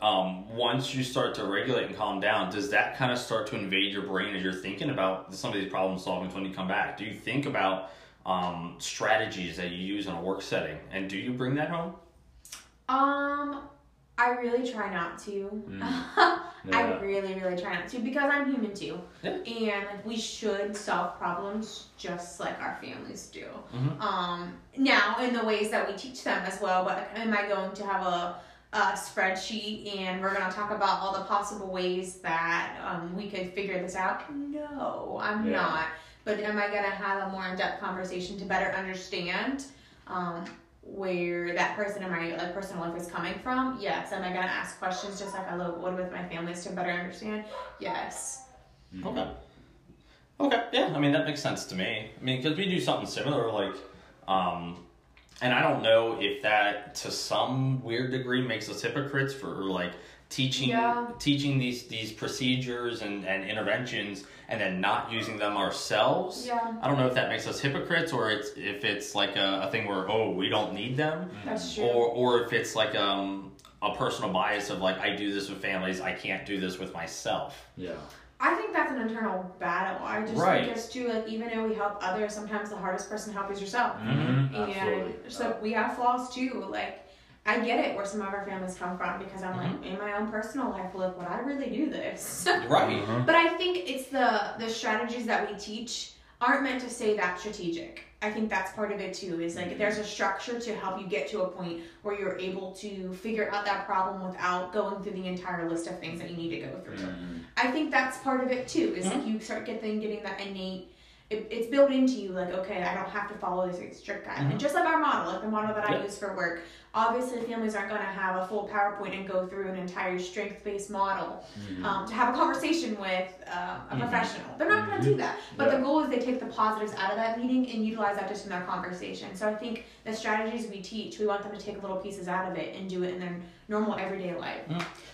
um, once you start to regulate and calm down, does that kind of start to invade your brain as you're thinking about some of these problem solvings when you come back? Do you think about um, strategies that you use in a work setting, and do you bring that home?
Um, I really try not to. *laughs* I
Yeah.
really, really try not to because I'm human too.
Yeah.
And like we should solve problems just like our families do.
Mhm.
Um, now in the ways that we teach them as well. But am I going to have a a spreadsheet and we're going to talk about all the possible ways that um, we could figure this out? No, I'm
Yeah.
not. But am I going to have a more in depth conversation to better understand um, where that person in my like personal life is coming from? Yes. Am I going to ask questions just like I would with my families to better understand? Yes.
Okay. Okay. Yeah. I mean, that makes sense to me. I mean, because we do something similar, like, um, and I don't know if that to some weird degree makes us hypocrites for like teaching
Yeah.
teaching these these procedures and, and interventions and then not using them ourselves.
Yeah,
I don't know if that makes us hypocrites or it's if it's like a, a thing where oh we don't need them
that's true.
or or if it's like um a personal bias of like I do this with families I can't do this with myself.
Yeah.
I think that's an internal battle. I just
Right.
think it's too like even though we help others, sometimes the hardest person to help is yourself.
Mm-hmm.
And
Absolutely.
it's like we have flaws too. Like I get it where some of our families come from because I'm
Mm-hmm.
like in my own personal life, like would I really do this? *laughs*
Right. Uh-huh.
but I think it's the the strategies that we teach aren't meant to say that strategic. I think that's part of it too. Is like mm-hmm. there's a structure to help you get to a point where you're able to figure out that problem without going through the entire list of things that you need to go through. Mm-hmm. I think that's part of it too. Is like mm-hmm. you start getting getting that innate. It, it's built into you, like okay, I don't have to follow this strict guideline. Just like our model, like the model that I use for work. Obviously, families aren't going to have a full PowerPoint and go through an entire strength-based model um, to have a conversation with uh, a
Mhm.
professional. They're not going to do that. But
Yeah.
the goal is they take the positives out of that meeting and utilize that just in their conversation. So I think the strategies we teach, we want them to take little pieces out of it and do it in their normal everyday life.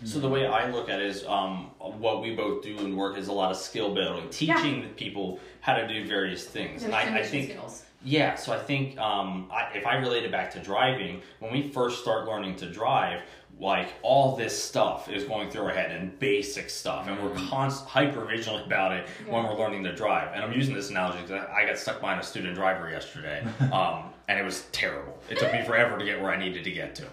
So the way I look at it is, um, what we both do in work is a lot of skill building, teaching people how to do do various things.
There's
And I, I think
skills.
Yeah, so I think um, I, if I relate it back to driving, when we first start learning to drive, like all this stuff is going through our head and basic stuff, and we're const- hyper vigilant about it when we're learning to drive. And I'm using this analogy because I I got stuck behind a student driver yesterday, *laughs* um, and it was terrible. It took me forever to get where I needed to get to,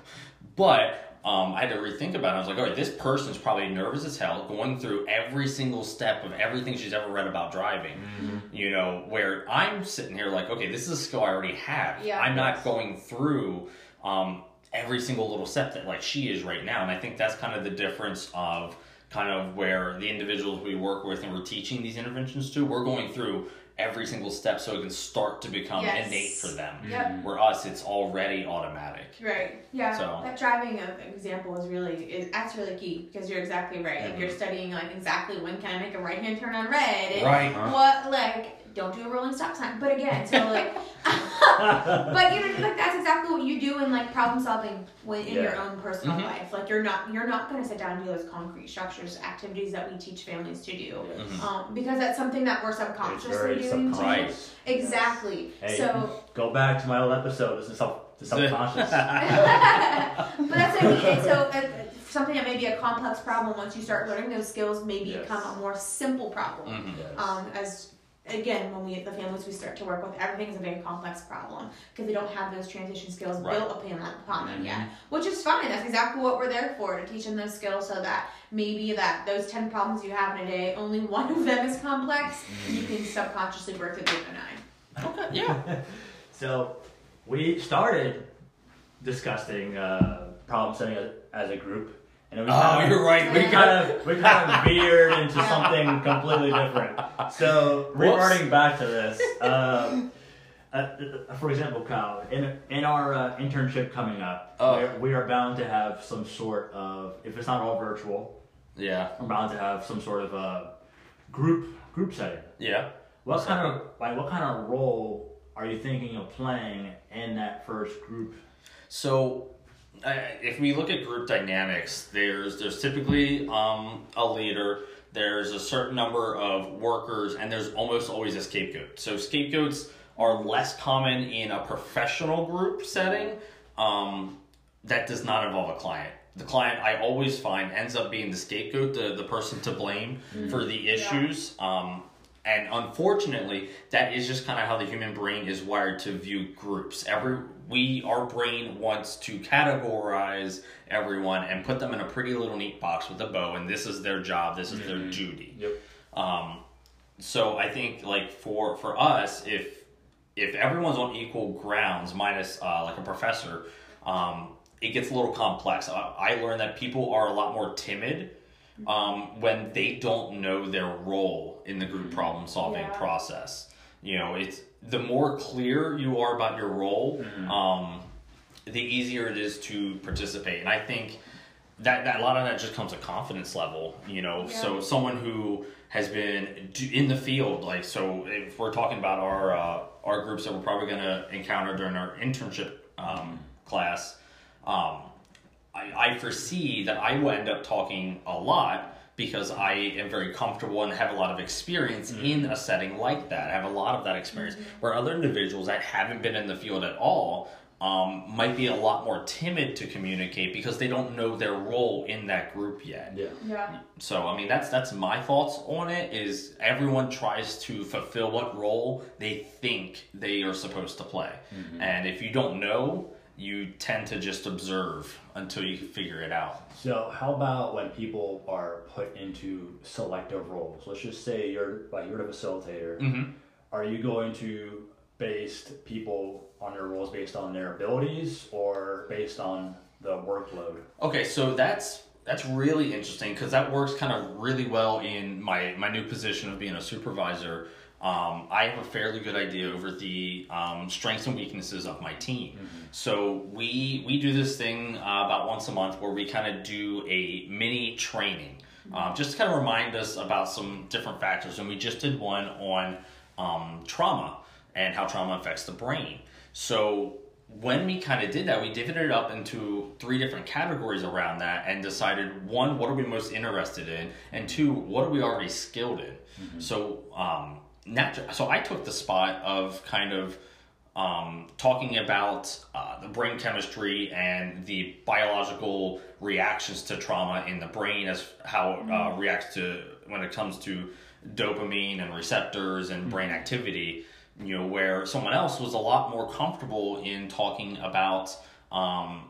but. Um, I had to rethink about it. I was like, all right, this person's probably nervous as hell, going through every single step of everything she's ever read about driving you know, where I'm sitting here like, okay, this is a skill I already have.
Yeah.
I'm not going through um, every single little step that like she is right now, and I think that's kind of the difference of kind of where the individuals we work with and we're teaching these interventions to, we're going through every single step so it can start to become
Yes.
innate for them.
Yep.
Where us, it's already automatic.
Right. Yeah.
So-
That driving example is really is that's really key because you're exactly right. Like
Mm-hmm.
you're studying like exactly when can I make a right hand turn on red and
Right.
what like don't do a rolling stop sign. But again, so like, *laughs* but you know like that's exactly what you do in like problem solving when, in your own personal
Mhm.
life. Like you're not you're not going to sit down and do those concrete structures activities that we teach families to do.
Mhm.
Um, because that's something that we're
It's
subconsciously
very
doing. too.
subconscious.
Exactly.
Hey,
So
go back to my old episode. This is sub, the *laughs* subconscious.
but that's what I mean. And so, uh, something that may be a complex problem, once you start learning those skills, may
Yes.
become a more simple problem.
Mhm.
Yes.
Um, as again, when we the families we start to work with, everything is a very complex problem because they don't have those transition skills
Right.
built upon, upon them yet,
Mm-hmm.
which is fine. That's exactly what we're there for to teach them those skills, so that maybe that those ten problems you have in a day, only *laughs* one of them is complex. You
Mm-hmm.
can subconsciously work through the other nine.
Okay, *laughs* yeah.
So we started discussing uh, problem setting as, as a group, and we
Oh,
kind of,
you're right.
we
We
kind of we kind of veered into something completely different. So reverting back to this, um, uh, for example, Kyle, in in our uh, internship coming up,
Oh.
we're, bound to have some sort of if it's not all virtual,
Yeah,
we're bound to have some sort of a group group setting.
yeah.
What kind of like what kind of role are you thinking of playing in that first group?
So, if we look at group dynamics, there's there's typically um, a leader. There's a certain number of workers, and there's almost always a scapegoat. So scapegoats are less common in a professional group setting. Um, that does not involve a client. The client, I always find, ends up being the scapegoat, the, the person to blame for the issues. Um, and unfortunately, that is just kind of how the human brain is wired to view groups. Every we our brain wants to categorize everyone and put them in a pretty little neat box with a bow, and this is their job, this is their duty.
Yep.
Um, so I think like for for us, if if everyone's on equal grounds, minus uh, like a professor, um, it gets a little complex. I, I learned that people are a lot more timid um, when they don't know their role in the group problem solving
Yeah.
process. You know, it's the more clear you are about your role, um, the easier it is to participate. And I think that, that a lot of that just comes a confidence level. You know,
Yeah.
so someone who has been in the field, like so, if we're talking about our uh, our groups that we're probably going to encounter during our internship um, class. Um, I, I foresee that I will end up talking a lot because I am very comfortable and have a lot of experience mm-hmm. in a setting like that. I have a lot of that experience. Mm-hmm. Where other individuals that haven't been in the field at all um, might be a lot more timid to communicate because they don't know their role in that group yet.
Yeah.
Yeah.
So I mean that's that's my thoughts on it is everyone tries to fulfill what role they think they are supposed to play. Mm-hmm. And if you don't know, you tend to just observe until you figure it out.
So how about when people are put into selective roles? Let's just say you're like you're the facilitator.
Mhm.
Are you going to base people on their roles based on their abilities or based on the workload?
Okay, so that's that's really interesting because that works kind of really well in my my new position of being a supervisor. Um, I have a fairly good idea over the um, strengths and weaknesses of my team. So we we do this thing uh, about once a month where we kind of do a mini training, um, just to kind of remind us about some different factors. And we just did one on um, trauma and how trauma affects the brain. So when we kind of did that, we divided it up into three different categories around that and decided one, what are we most interested in, and two, what are we already skilled in. So So I took the spot of kind of um, talking about uh, the brain chemistry and the biological reactions to trauma in the brain as how it uh, reacts to when it comes to dopamine and receptors and brain activity you know where someone else was a lot more comfortable in talking about um,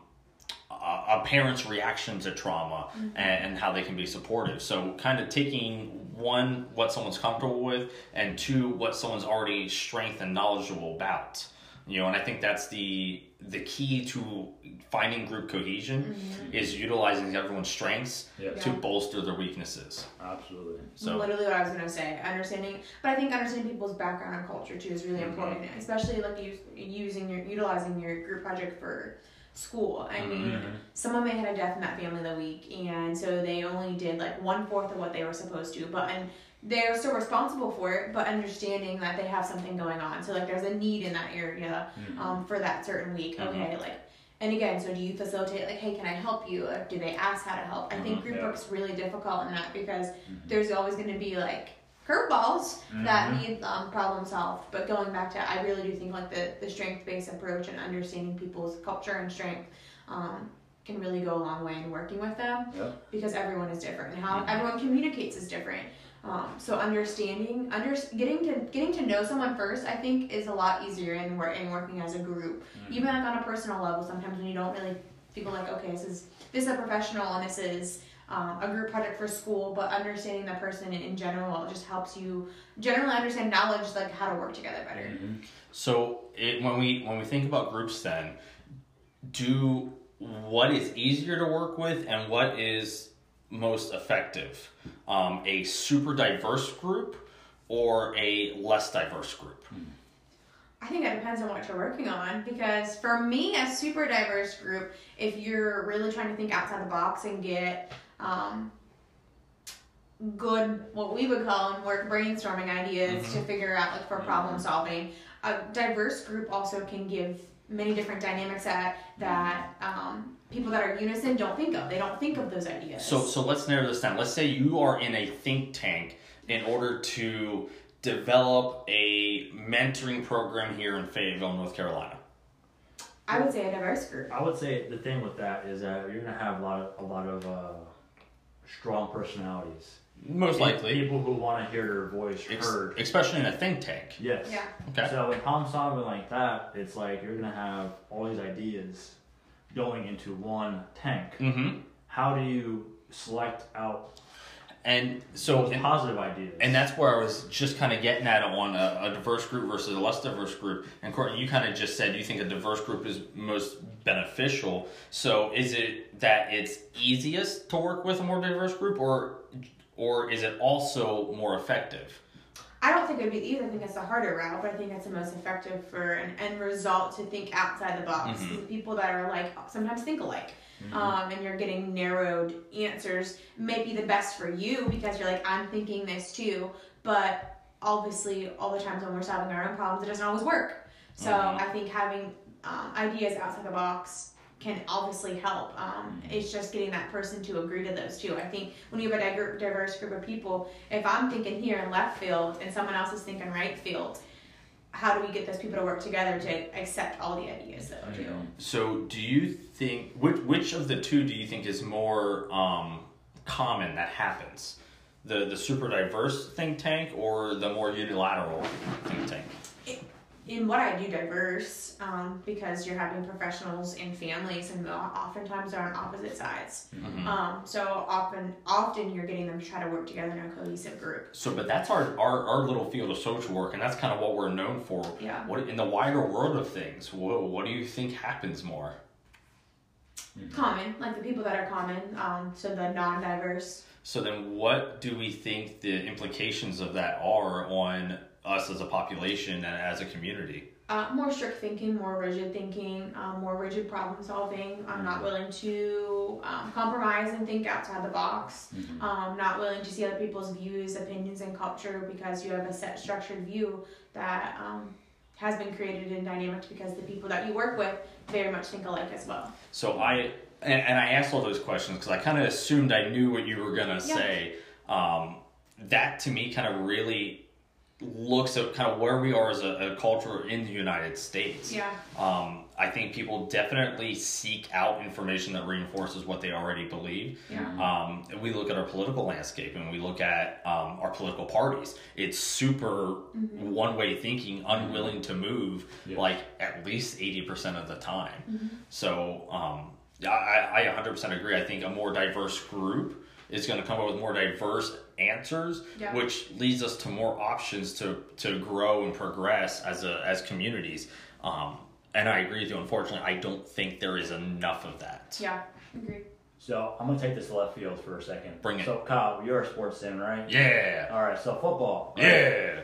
a, parent's reaction to trauma and, and how they can be supportive. So kind of taking one what someone's comfortable with and two what someone's already strength and knowledgeable about you know and i think that's the the key to finding group cohesion mm-hmm. is utilizing everyone's strengths
Yes.
to
Yeah.
bolster their weaknesses
Absolutely.
so
literally what I was gonna say. Understanding, but I think understanding people's background and culture too is really mm-hmm. important, especially like you using your utilizing your group project for school. I mean,
Mhm.
someone may have had a death in that family the week, and so they only did like one fourth of what they were supposed to, but and they're still responsible for it, but understanding that they have something going on. So like there's a need in that area um, for that certain week.
Mhm.
Okay, like. And again, so do you facilitate like, hey, can I help you? Or do they ask how to help? I think
Mhm,
group
yeah.
work's really difficult in that because there's always going to be like curveballs that
Mhm.
need um, problem solved. But going back to, I really do think like the, the strength based approach and understanding people's culture and strength um, can really go a long way in working with them
Yep.
because everyone is different and how
Mhm.
everyone communicates is different. Um, so understanding, under, getting to getting to know someone first, I think, is a lot easier in work in working as a group. Even like on a personal level, sometimes when you don't really feel like, okay, this is this is a professional and this is um, a group project for school, but understanding the person in, in general just helps you generally understand knowledge like how to work together better.
Mhm.
So it, when we when we think about groups, then do what is easier to work with and what is most effective? Um, a super diverse group or a less diverse group?
I think it depends on what you're working on because for me, a super diverse group, if you're really trying to think outside the box and get um, good, what we would call in work brainstorming ideas to figure out like for problem solving, a diverse group also can give many different dynamics that that um, people that are unison don't think of. They don't think of those ideas.
So so let's narrow this down. Let's say you are in a think tank in order to develop a mentoring program here in Fayetteville, North Carolina.
I would say a diverse group.
I would say the thing with that is that you're gonna have a lot of a lot of uh, strong personalities.
Most likely,
people who want to hear their voice
ex-
heard.
especially in a think tank.
Yes.
Yeah.
Okay.
So in problem solving like that, it's like you're gonna have all these ideas going into one tank.
Mm-hmm.
How do you select out
And so and,
positive ideas?
and that's where I was just kind of getting at on a, a diverse group versus a less diverse group. And Courtney, you kind of just said you think a diverse group is most beneficial. So is it that it's easiest to work with a more diverse group, or or is it also more effective?
I don't think it would be either. I think it's the harder route, but I think it's the most effective for an end result to think outside the box.
Mhm.
The People that are like sometimes think alike, um, and you're getting narrowed answers may be the best for you because you're like, I'm thinking this too, but obviously, all the times when we're solving our own problems, it doesn't always work. So
Mhm.
I think having um, ideas outside the box can obviously help. Um, it's just getting that person to agree to those two. I think when you have a diver- diverse group of people, if I'm thinking here in left field and someone else is thinking right field, how do we get those people to work together to accept all the ideas though too?
So, do you think which which of the two do you think is more um, common that happens? The the super diverse think tank or the more unilateral think tank?
In what I do, diverse, um, because you're having professionals and families, and oftentimes they're on opposite sides.
Mhm.
Um, so often, often you're getting them to try to work together in a cohesive group.
So, but that's our, our our little field of social work, and that's kind of what we're known for.
Yeah.
What in the wider world of things? What, what do you think happens more?
Common, like the people that are common, um, so the non-diverse.
So then, what do we think the implications of that are on us as a population and as a community?
Uh, more strict thinking, more rigid thinking, um, more rigid problem solving. I'm not willing to um, compromise and think outside the box. Um, not willing to see other people's views, opinions, and culture because you have a set structured view that um, has been created in dynamics because the people that you work with very much think alike as well.
So I and, and I asked all those questions because I kind of assumed I knew what you were gonna
Yeah.
say. Um, that to me kind of really looks at kind of where we are as a, a culture in the United States.
Yeah.
Um, I think people definitely seek out information that reinforces what they already believe.
Yeah.
Um, and we look at our political landscape and we look at um, our political parties. It's super one way thinking, unwilling to move,
Yeah.
like at least 80% of the time.
Mm-hmm.
So um, I, I 100% agree. I think a more diverse group is going to come up with more diverse answers,
Yeah.
which leads us to more options to, to grow and progress as, a, as communities. Um, and I agree with you. Unfortunately, I don't think there is enough of that.
Yeah. Agreed.
So I'm gonna take this left field for a second.
Bring it.
So Kyle, you're a sports fan, right?
Yeah.
All right. So football. right?
Yeah.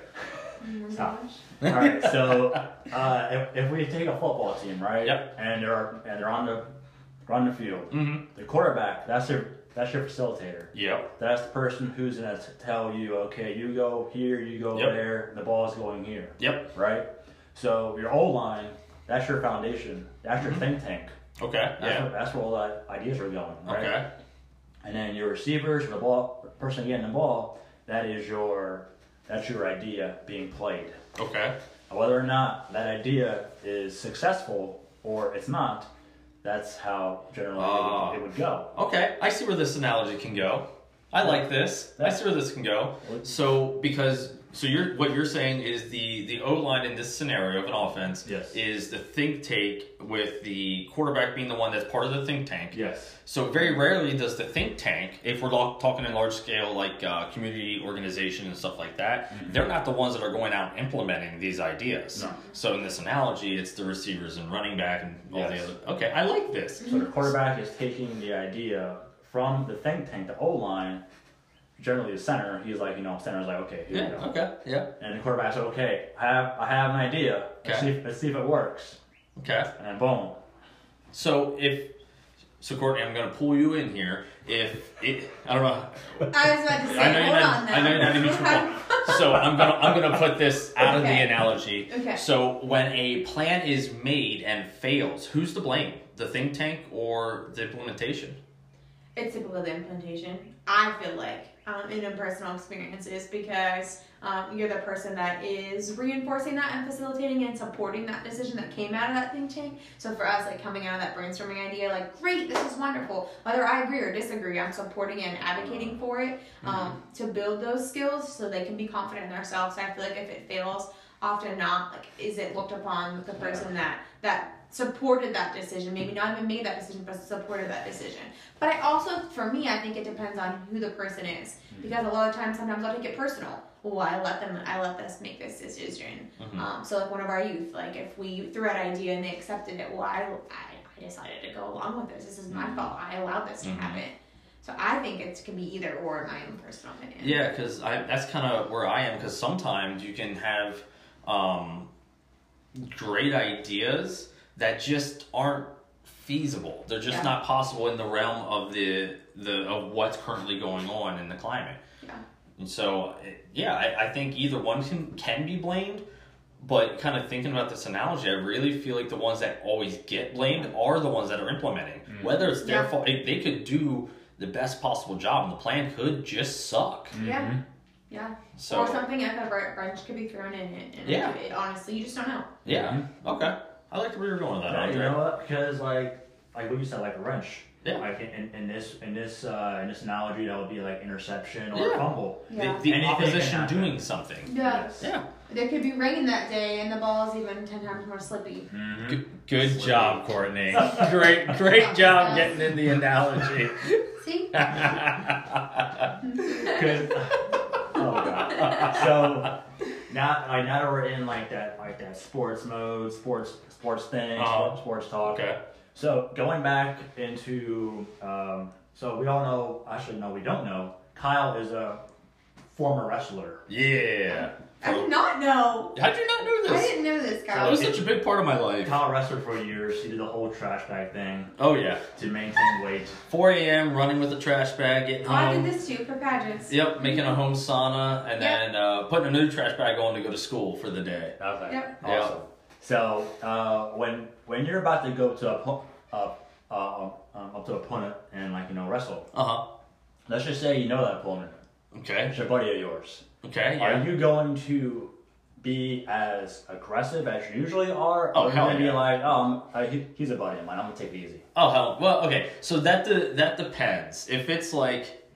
Stop. All right. So uh, if, if we take a football team, right?
Yep.
And they're and they're on the they're on the field.
Mm-hmm.
The quarterback. That's your that's your facilitator.
Yep.
That's the person who's gonna tell you, okay, you go here, you go
Yep.
there. The ball's going here.
Yep.
Right. So your O line. That's your foundation. That's your
Mhm.
think tank.
Okay.
That's,
Yeah.
where, that's where all the ideas are going. Right?
Okay.
And then your receivers, the ball, person getting the ball, that is your that's your idea being played.
Okay.
Whether or not that idea is successful or it's not, that's how generally it,
Ah.
would, it would go.
Okay. I see where this analogy can go. I like this. I see where this can go. So because so you're what you're saying is the the O line in this scenario of an offense
Yes.
is the think tank with the quarterback being the one that's part of the think tank.
Yes.
So very rarely does the think tank, if we're talking in large scale like uh, community organization and stuff like that, they're not the ones that are going out implementing these ideas.
No.
So in this analogy, it's the receivers and running back and all
Yes.
the other. Okay, I like this.
So the quarterback is taking the idea from the think tank, the O line, generally the center. He's like, you know, center's like, okay, here we
Yeah.
go.
Okay. Yeah.
And the quarterback's like, okay, I have I have an idea. Let's,
Okay.
see if, let's see if it works.
Okay.
And then boom.
So if so, Courtney, I'm going to pull you in here. If it, I don't know.
I was about to *laughs* say,
I know you're
hold
not.
on now.
I know you're not even sure. So I'm gonna I'm gonna put this out of the analogy.
Okay.
So when a plan is made and fails, who's to blame? The think tank or the implementation?
It's typical of the implementation. I feel like, um, in personal experiences, because um, you're the person that is reinforcing that and facilitating and supporting that decision that came out of that think tank. So for us, like coming out of that brainstorming idea, like great, this is wonderful. Whether I agree or disagree, I'm supporting and advocating for it um, to build those skills so they can be confident in themselves. I feel like if it fails, often not like is it looked upon with the person that that supported that decision? Maybe not even made that decision but supported that decision. But i also for me i think it depends on who the person is. Because a lot of times sometimes i'll take it personal. Well i let them i let this make this decision.
Mhm.
um, so like one of our youth like if we threw out an idea and they accepted it well i i, I decided to go along with this. This is my
Mhm.
fault. I allowed this to
Mhm.
happen. So i think it can be either or in my own personal opinion.
Yeah, because I that's kind of where I am. Because sometimes you can have um, great ideas that just aren't feasible. They're just
Yeah.
not possible in the realm of the the of what's currently going on in the climate.
Yeah.
And so, yeah, I, I think either one can can be blamed. But kind of thinking about this analogy, I really feel like the ones that always get blamed are the ones that are implementing. Whether it's their
Yeah.
fault, they they could do the best possible job, and the plan could just suck.
Yeah. Yeah.
So
or something like a wren- wrench could be thrown in it. And
Yeah.
It, honestly, you just don't know.
yeah, okay. I like where you're going with that.
Yeah, you know what? Because like like what you said, like a wrench.
Yeah.
Like in, in, in this in this uh, in this analogy, that would be like interception or
Yeah.
fumble.
Yeah.
The, the opposition doing something.
Yeah.
Yes.
Yeah.
There could be rain that day, and the ball is even ten times more slippy.
Mhm.
Good, good job, Courtney. *laughs* great, great *laughs* job getting in the analogy.
See? *laughs*
Good. *laughs* So now, like now that we're in like that, like that sports mode, sports, sports thing,
Uh-huh.
sports talk.
okay.
So going back into, um, so we all know. Actually, no, we don't know. Kyle is a former wrestler.
Yeah.
I did not know.
How'd you not know this?
I didn't know this, guy.
That
guys.
was such a big part of my life.
Kyle wrestled for years. He did the whole trash bag thing
Oh yeah.
to maintain weight.
4 a.m. running with a trash bag, getting
Oh, I
home.
did this too for pageants.
Yep, making a home sauna, and
Yep.
then uh, putting a new trash bag on to go to school for the day.
Okay.
Yep.
Awesome. So uh, when when you're about to go to a po- uh, uh, um, up to an opponent and like you know wrestle,
Uh huh.
let's just say you know that opponent.
Okay.
It's your buddy of yours.
Okay.
Are you going to be as aggressive as you usually are?
Oh,
or
hell
gonna be
yeah.
like, oh, uh, he, he's a buddy of mine. I'm gonna take it easy.
Oh hell. Well, okay. So that de- that depends. If it's like,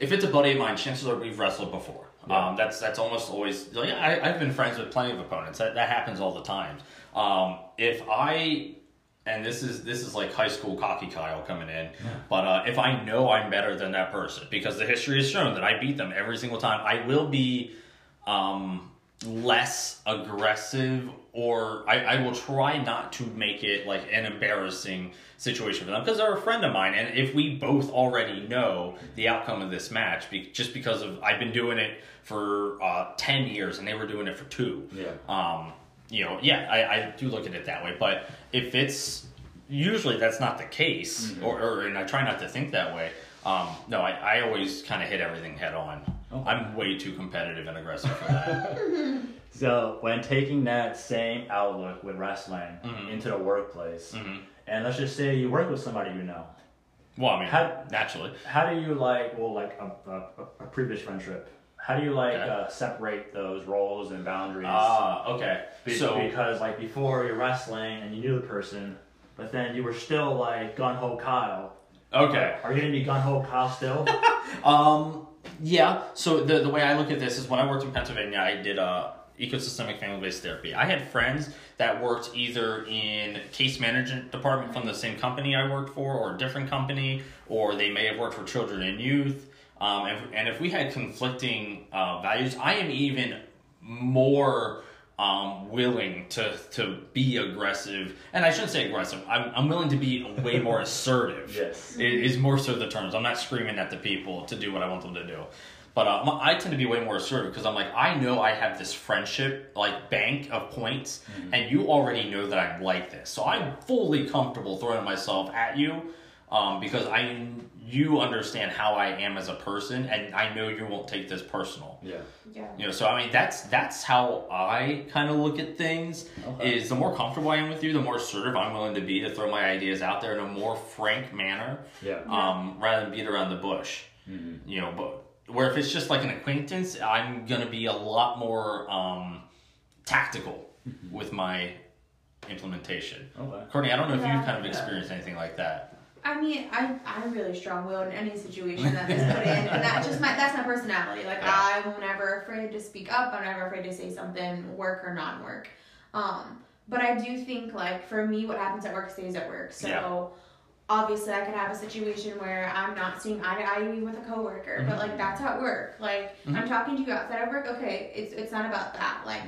if it's a buddy of mine, chances are we've wrestled before.
Yeah.
Um, that's that's almost always. Like, I, I've been friends with plenty of opponents. That that happens all the time. Um, if I and this is this is like high school cocky Kyle coming in. But uh, if I know I'm better than that person, because the history has shown that I beat them every single time, I will be um, less aggressive, or I, I will try not to make it like an embarrassing situation for them because they're a friend of mine, and if we both already know the outcome of this match, be, just because of I've been doing it for uh, ten years and they were doing it for two
Yeah.
um, you know, yeah, I, I do look at it that way. But if it's usually that's not the case,
Mm-hmm.
or, or and I try not to think that way. Um, no, I, I always kind of hit everything head on.
Okay.
I'm way too competitive and aggressive for that. *laughs*
So when taking that same outlook with wrestling
Mhm.
into the workplace,
hmm
and let's just say you work with somebody you know,
Well, I mean,
How-
naturally.
how do you like, well, like a, a, a previous friendship, how do you like
Okay.
uh, separate those roles and boundaries?
Ah, okay.
Be-
So
because like before you're wrestling and you knew the person, but then you were still like gun ho Kyle.
okay.
Are you gonna be gun ho Kyle still? *laughs*
Um, yeah. So the the way I look at this is when I worked in Pennsylvania, I did uh, ecosystemic family based therapy. I had friends that worked either in case management department from the same company I worked for, or a different company, or they may have worked for children and youth. Um, and, and if we had conflicting uh, values, I am even more um, willing to to be aggressive. And I shouldn't say aggressive. I'm, I'm willing to be way *laughs* more assertive
yes.
it is more so the terms. I'm not screaming at the people to do what I want them to do. But uh, I tend to be way more assertive because I'm like, I know I have this friendship, like bank of points, and you already know that I'm like this. So I'm fully comfortable throwing myself at you um, because I you understand how I am as a person, and I know you won't take this personal.
Yeah.
Yeah.
You know, so I mean, that's that's how I kind of look at things.
Okay.
Is the more comfortable I am with you, the more assertive I'm willing to be to throw my ideas out there in a more frank manner
Yeah.
um, rather than beat around the bush.
Mhm.
You know, but where if it's just like an acquaintance, I'm gonna be a lot more um, tactical *laughs* with my implementation.
Okay.
Courtney, I don't know if
Yeah.
you've kind of experienced anything like that.
I mean, I I'm really strong willed in any situation that is put in, and that just my that's my personality. Like. I'm never afraid to speak up. I'm never afraid to say something, work or non work. Um, but I do think like for me, what happens at work stays at work. So.
Yeah.
Obviously, I could have a situation where I'm not seeing eye to eye with a coworker, but like that's at work. Like I'm talking to you outside of work. Okay, it's it's not about that. Like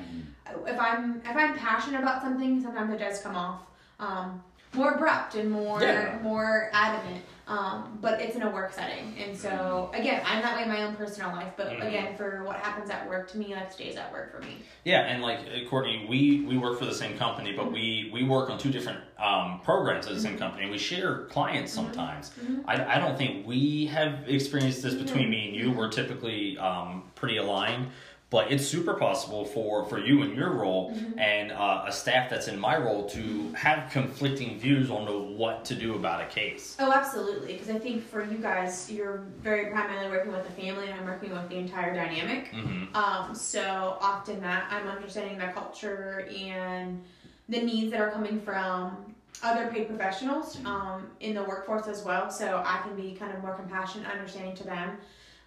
if I'm if I'm passionate about something, sometimes it does come off um, more abrupt and more
Yeah.
more adamant. Um, but it's in a work setting, and so again, I'm that way in my own personal life. But
Mhm.
again, for what happens at work, to me, like stays at work for me.
Yeah, and like uh, Courtney, we we work for the same company, but we we work on two different um, programs at the same company. We share clients sometimes.
Mhm.
I, I don't think we have experienced this between me and you. We're typically um, pretty aligned, but it's super possible for for you in your role and uh, a staff that's in my role to have conflicting views on the, what to do about a case.
Oh, absolutely. Because I think for you guys, you're very primarily working with the family, and I'm working with the entire dynamic.
hmm
Um, so often that I'm understanding the culture and the needs that are coming from other paid professionals um, in the workforce as well. So I can be kind of more compassionate, understanding to them,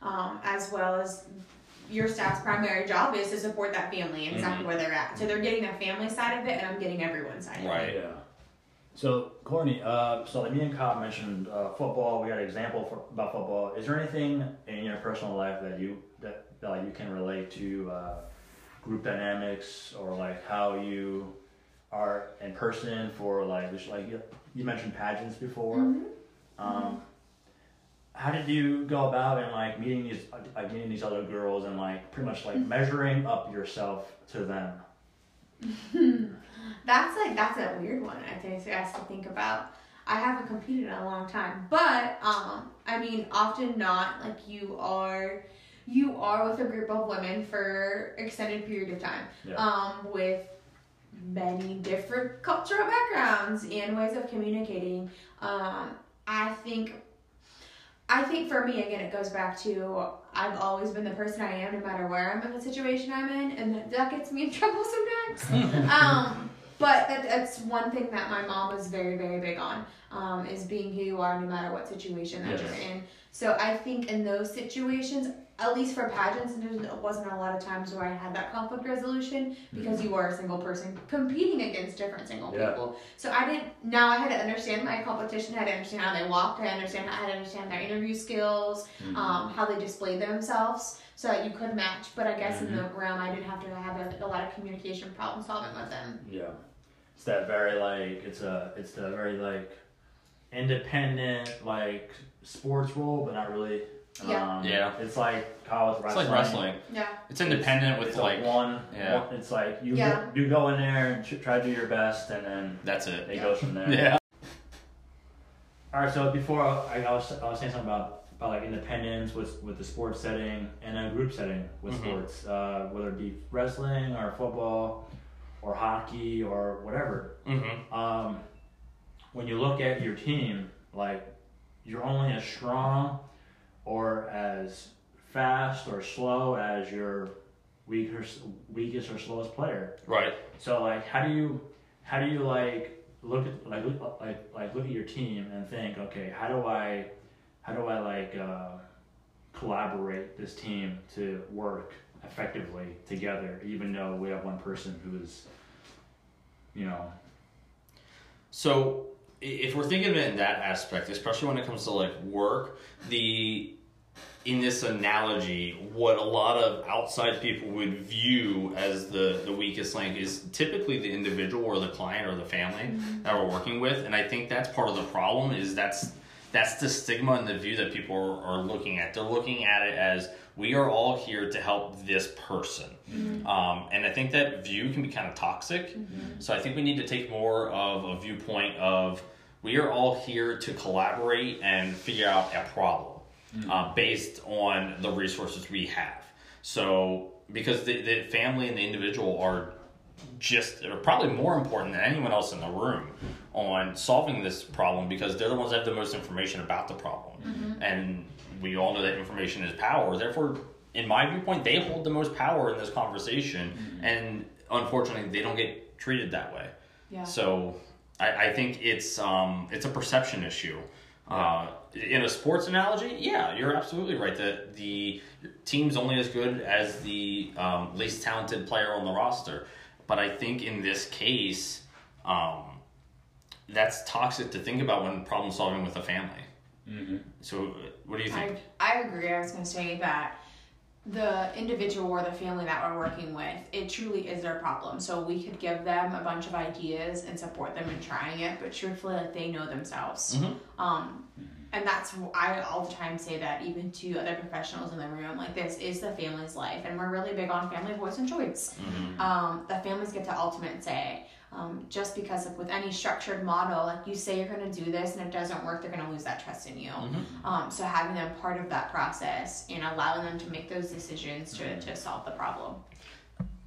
um, as well as your staff's primary job is to support that family and exactly where they're at. So they're getting the family side of it, and I'm getting everyone's side of it.
Right.
Yeah. So, Courtney, uh, so like me and Kyle mentioned uh, football. We got an example for, about football. Is there anything in your personal life that you that, that like, you can relate to uh, group dynamics or like how you are in person for like just like you, you mentioned pageants before.
Mhm.
Um, how did you go about and like meeting these like meeting these other girls and like pretty much like *laughs* measuring up yourself to them? *laughs*
That's like that's a weird one. I think to ask to think about. I haven't competed in a long time, but um, I mean, often not. Like you are, you are with a group of women for extended period of time.
Yeah.
Um, with many different cultural backgrounds and ways of communicating. Um, I think I think for me, again, it goes back to I've always been the person I am, no matter where I'm in the situation I'm in, and that, gets me in *laughs* trouble sometimes. *laughs* um, but that, that's one thing that my mom was very, very big on, um, is being who you are, no matter what situation that
Yes.
you're in. So I think in those situations, at least for pageants, there wasn't a lot of times where I had that conflict resolution because you are a single person competing against different single
Yeah.
people. So I didn't. Now I had to understand my competition. I had to understand how they walked. I understand. I had to understand their interview skills,
Mm-hmm.
um, how they displayed themselves, so that you could match. But I guess in the
Mm-hmm.
realm, I did have to have a, a lot of communication, problem solving with them.
Yeah, it's that very like it's a it's the very like independent like sports role, but not really.
Yeah.
Um,
Yeah.
It's like college
It's
wrestling.
like wrestling.
Yeah.
It's independent with
it's
like
one.
yeah.
one- It's like you
Yeah.
go, you go in there and tr- try to do your best, and then
that's it.
it
Yeah.
goes from there.
Yeah. *laughs*
All right. So before I, I was I was saying something about about like independence with with the sports setting and a group setting with
Mhm.
sports, uh, whether it be wrestling or football or hockey or whatever.
Mm-hmm.
um, when you look at your team, like you're only as strong or as fast or slow as your weaker, weakest or slowest player.
Right.
So like, how do you, how do you like look at like look, like like look at your team and think, okay, how do I, how do I like uh, collaborate this team to work effectively together, even though we have one person who is, you know,
So if we're thinking of it in that aspect, especially when it comes to like work, the in this analogy, what a lot of outside people would view as the, the weakest link is typically the individual or the client or the family mm-hmm. that we're working with. And I think that's part of the problem is that's that's the stigma and the view that people are, are looking at. They're looking at it as we are all here to help this person. Mm-hmm. Um, and I think that view can be kind of toxic. Mm-hmm. So I think we need to take more of a viewpoint of we are all here to collaborate and figure out a problem uh, based on the resources we have. So because the, the family and the individual are just are probably more important than anyone else in the room on solving this problem because they're the ones that have the most information about the problem. And we all know that information is power. Therefore, in my viewpoint, they hold the most power in this conversation. And unfortunately, they don't get treated that way.
Yeah.
So I, I think it's um, it's a perception issue. Uh, in a sports analogy, yeah, you're absolutely right. That the team's only as good as the um, least talented player on the roster. But I think in this case, um, that's toxic to think about when problem solving with a family. So, what do you think?
I, I agree. I was going to say that the individual or the family that we're working with, it truly is their problem. So we could give them a bunch of ideas and support them in trying it, but truthfully, like they know themselves.
Mhm.
Um, and that's I all the time say that even to other professionals in the room, like this is the family's life, and we're really big on family voice and choice.
Mhm.
Um, the families get the ultimate say. Um, just because like with any structured model, like you say you're going to do this and it doesn't work, they're going to lose that trust in you.
Mhm.
Um, so having them part of that process and allowing them to make those decisions to, to solve the problem.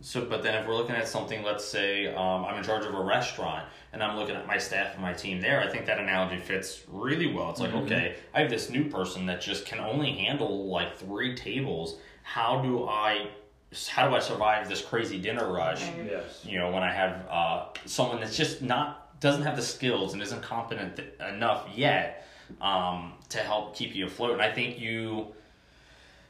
So, but then if we're looking at something, let's say um, I'm in charge of a restaurant and I'm looking at my staff and my team there, I think that analogy fits really well. It's like, okay, I have this new person that just can only handle like three tables. How do I, how do I survive this crazy dinner rush?
Yes.
You know, when I have uh, someone that's just not doesn't have the skills and isn't competent th- enough yet um, to help keep you afloat. And I think you,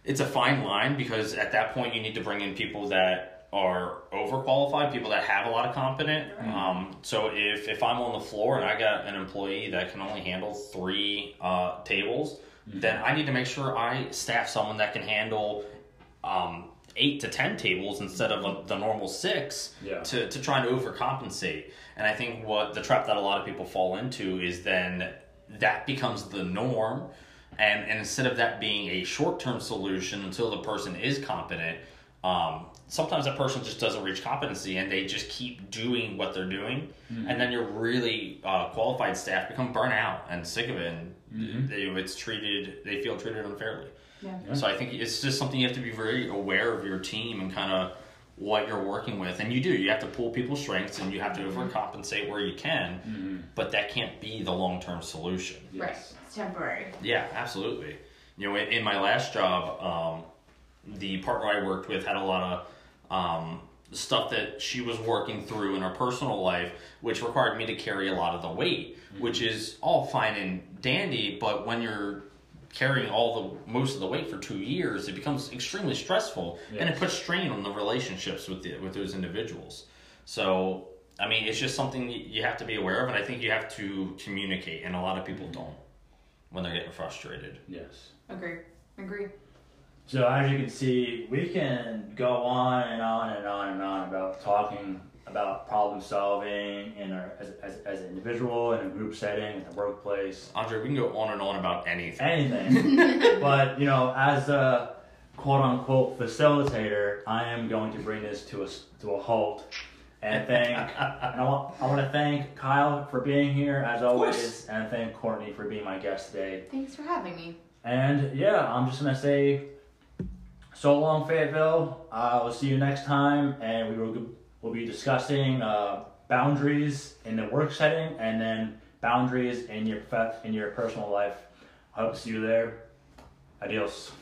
it's a fine line because at that point you need to bring in people that are overqualified, people that have a lot of competent. Um, so if if I'm on the floor and I got an employee that can only handle three uh, tables, then I need to make sure I staff someone that can handle. Um, eight to ten tables instead of uh, the normal six
Yeah.
to, to try and overcompensate. And I think what the trap that a lot of people fall into is then that becomes the norm. And, and instead of that being a short term solution until the person is competent, um, sometimes that person just doesn't reach competency and they just keep doing what they're doing. And then your really uh, qualified staff become burnt out and sick of it. And they, it's treated, they feel treated unfairly.
Yeah.
So I think it's just something you have to be very aware of your team and kind of what you're working with, and you do. You have to pull people's strengths, and you have to overcompensate where you can.
Mm-hmm.
But that can't be the long term solution.
Right. It's temporary.
Yeah, absolutely. You know, in, in my last job, um, the partner I worked with had a lot of um, stuff that she was working through in her personal life, which required me to carry a lot of the weight, which is all fine and dandy, but when you're carrying all the most of the weight for two years, it becomes extremely stressful, and it puts strain on the relationships with the, with those individuals. So, I mean, it's just something you have to be aware of, and I think you have to communicate, and a lot of people don't when they're getting frustrated.
Yes.
Agree. Agree.
So as you can see, we can go on and on and on and on about talking about problem solving in our as, as, as an individual in a group setting in the workplace,
Andre, we can go on and on about anything.
anything. *laughs* but you know, as a quote unquote facilitator, I am going to bring this to a s- to a halt. And thank and I want I want to thank Kyle for being here as
course.
always, and thank Courtney for being my guest today.
Thanks for having me.
And yeah, I'm just gonna say, so long, Fayetteville. Uh, we'll see you next time, and we will we'll be discussing uh, boundaries in the work setting, and then boundaries in your in your personal life. I hope to see you there. Adios.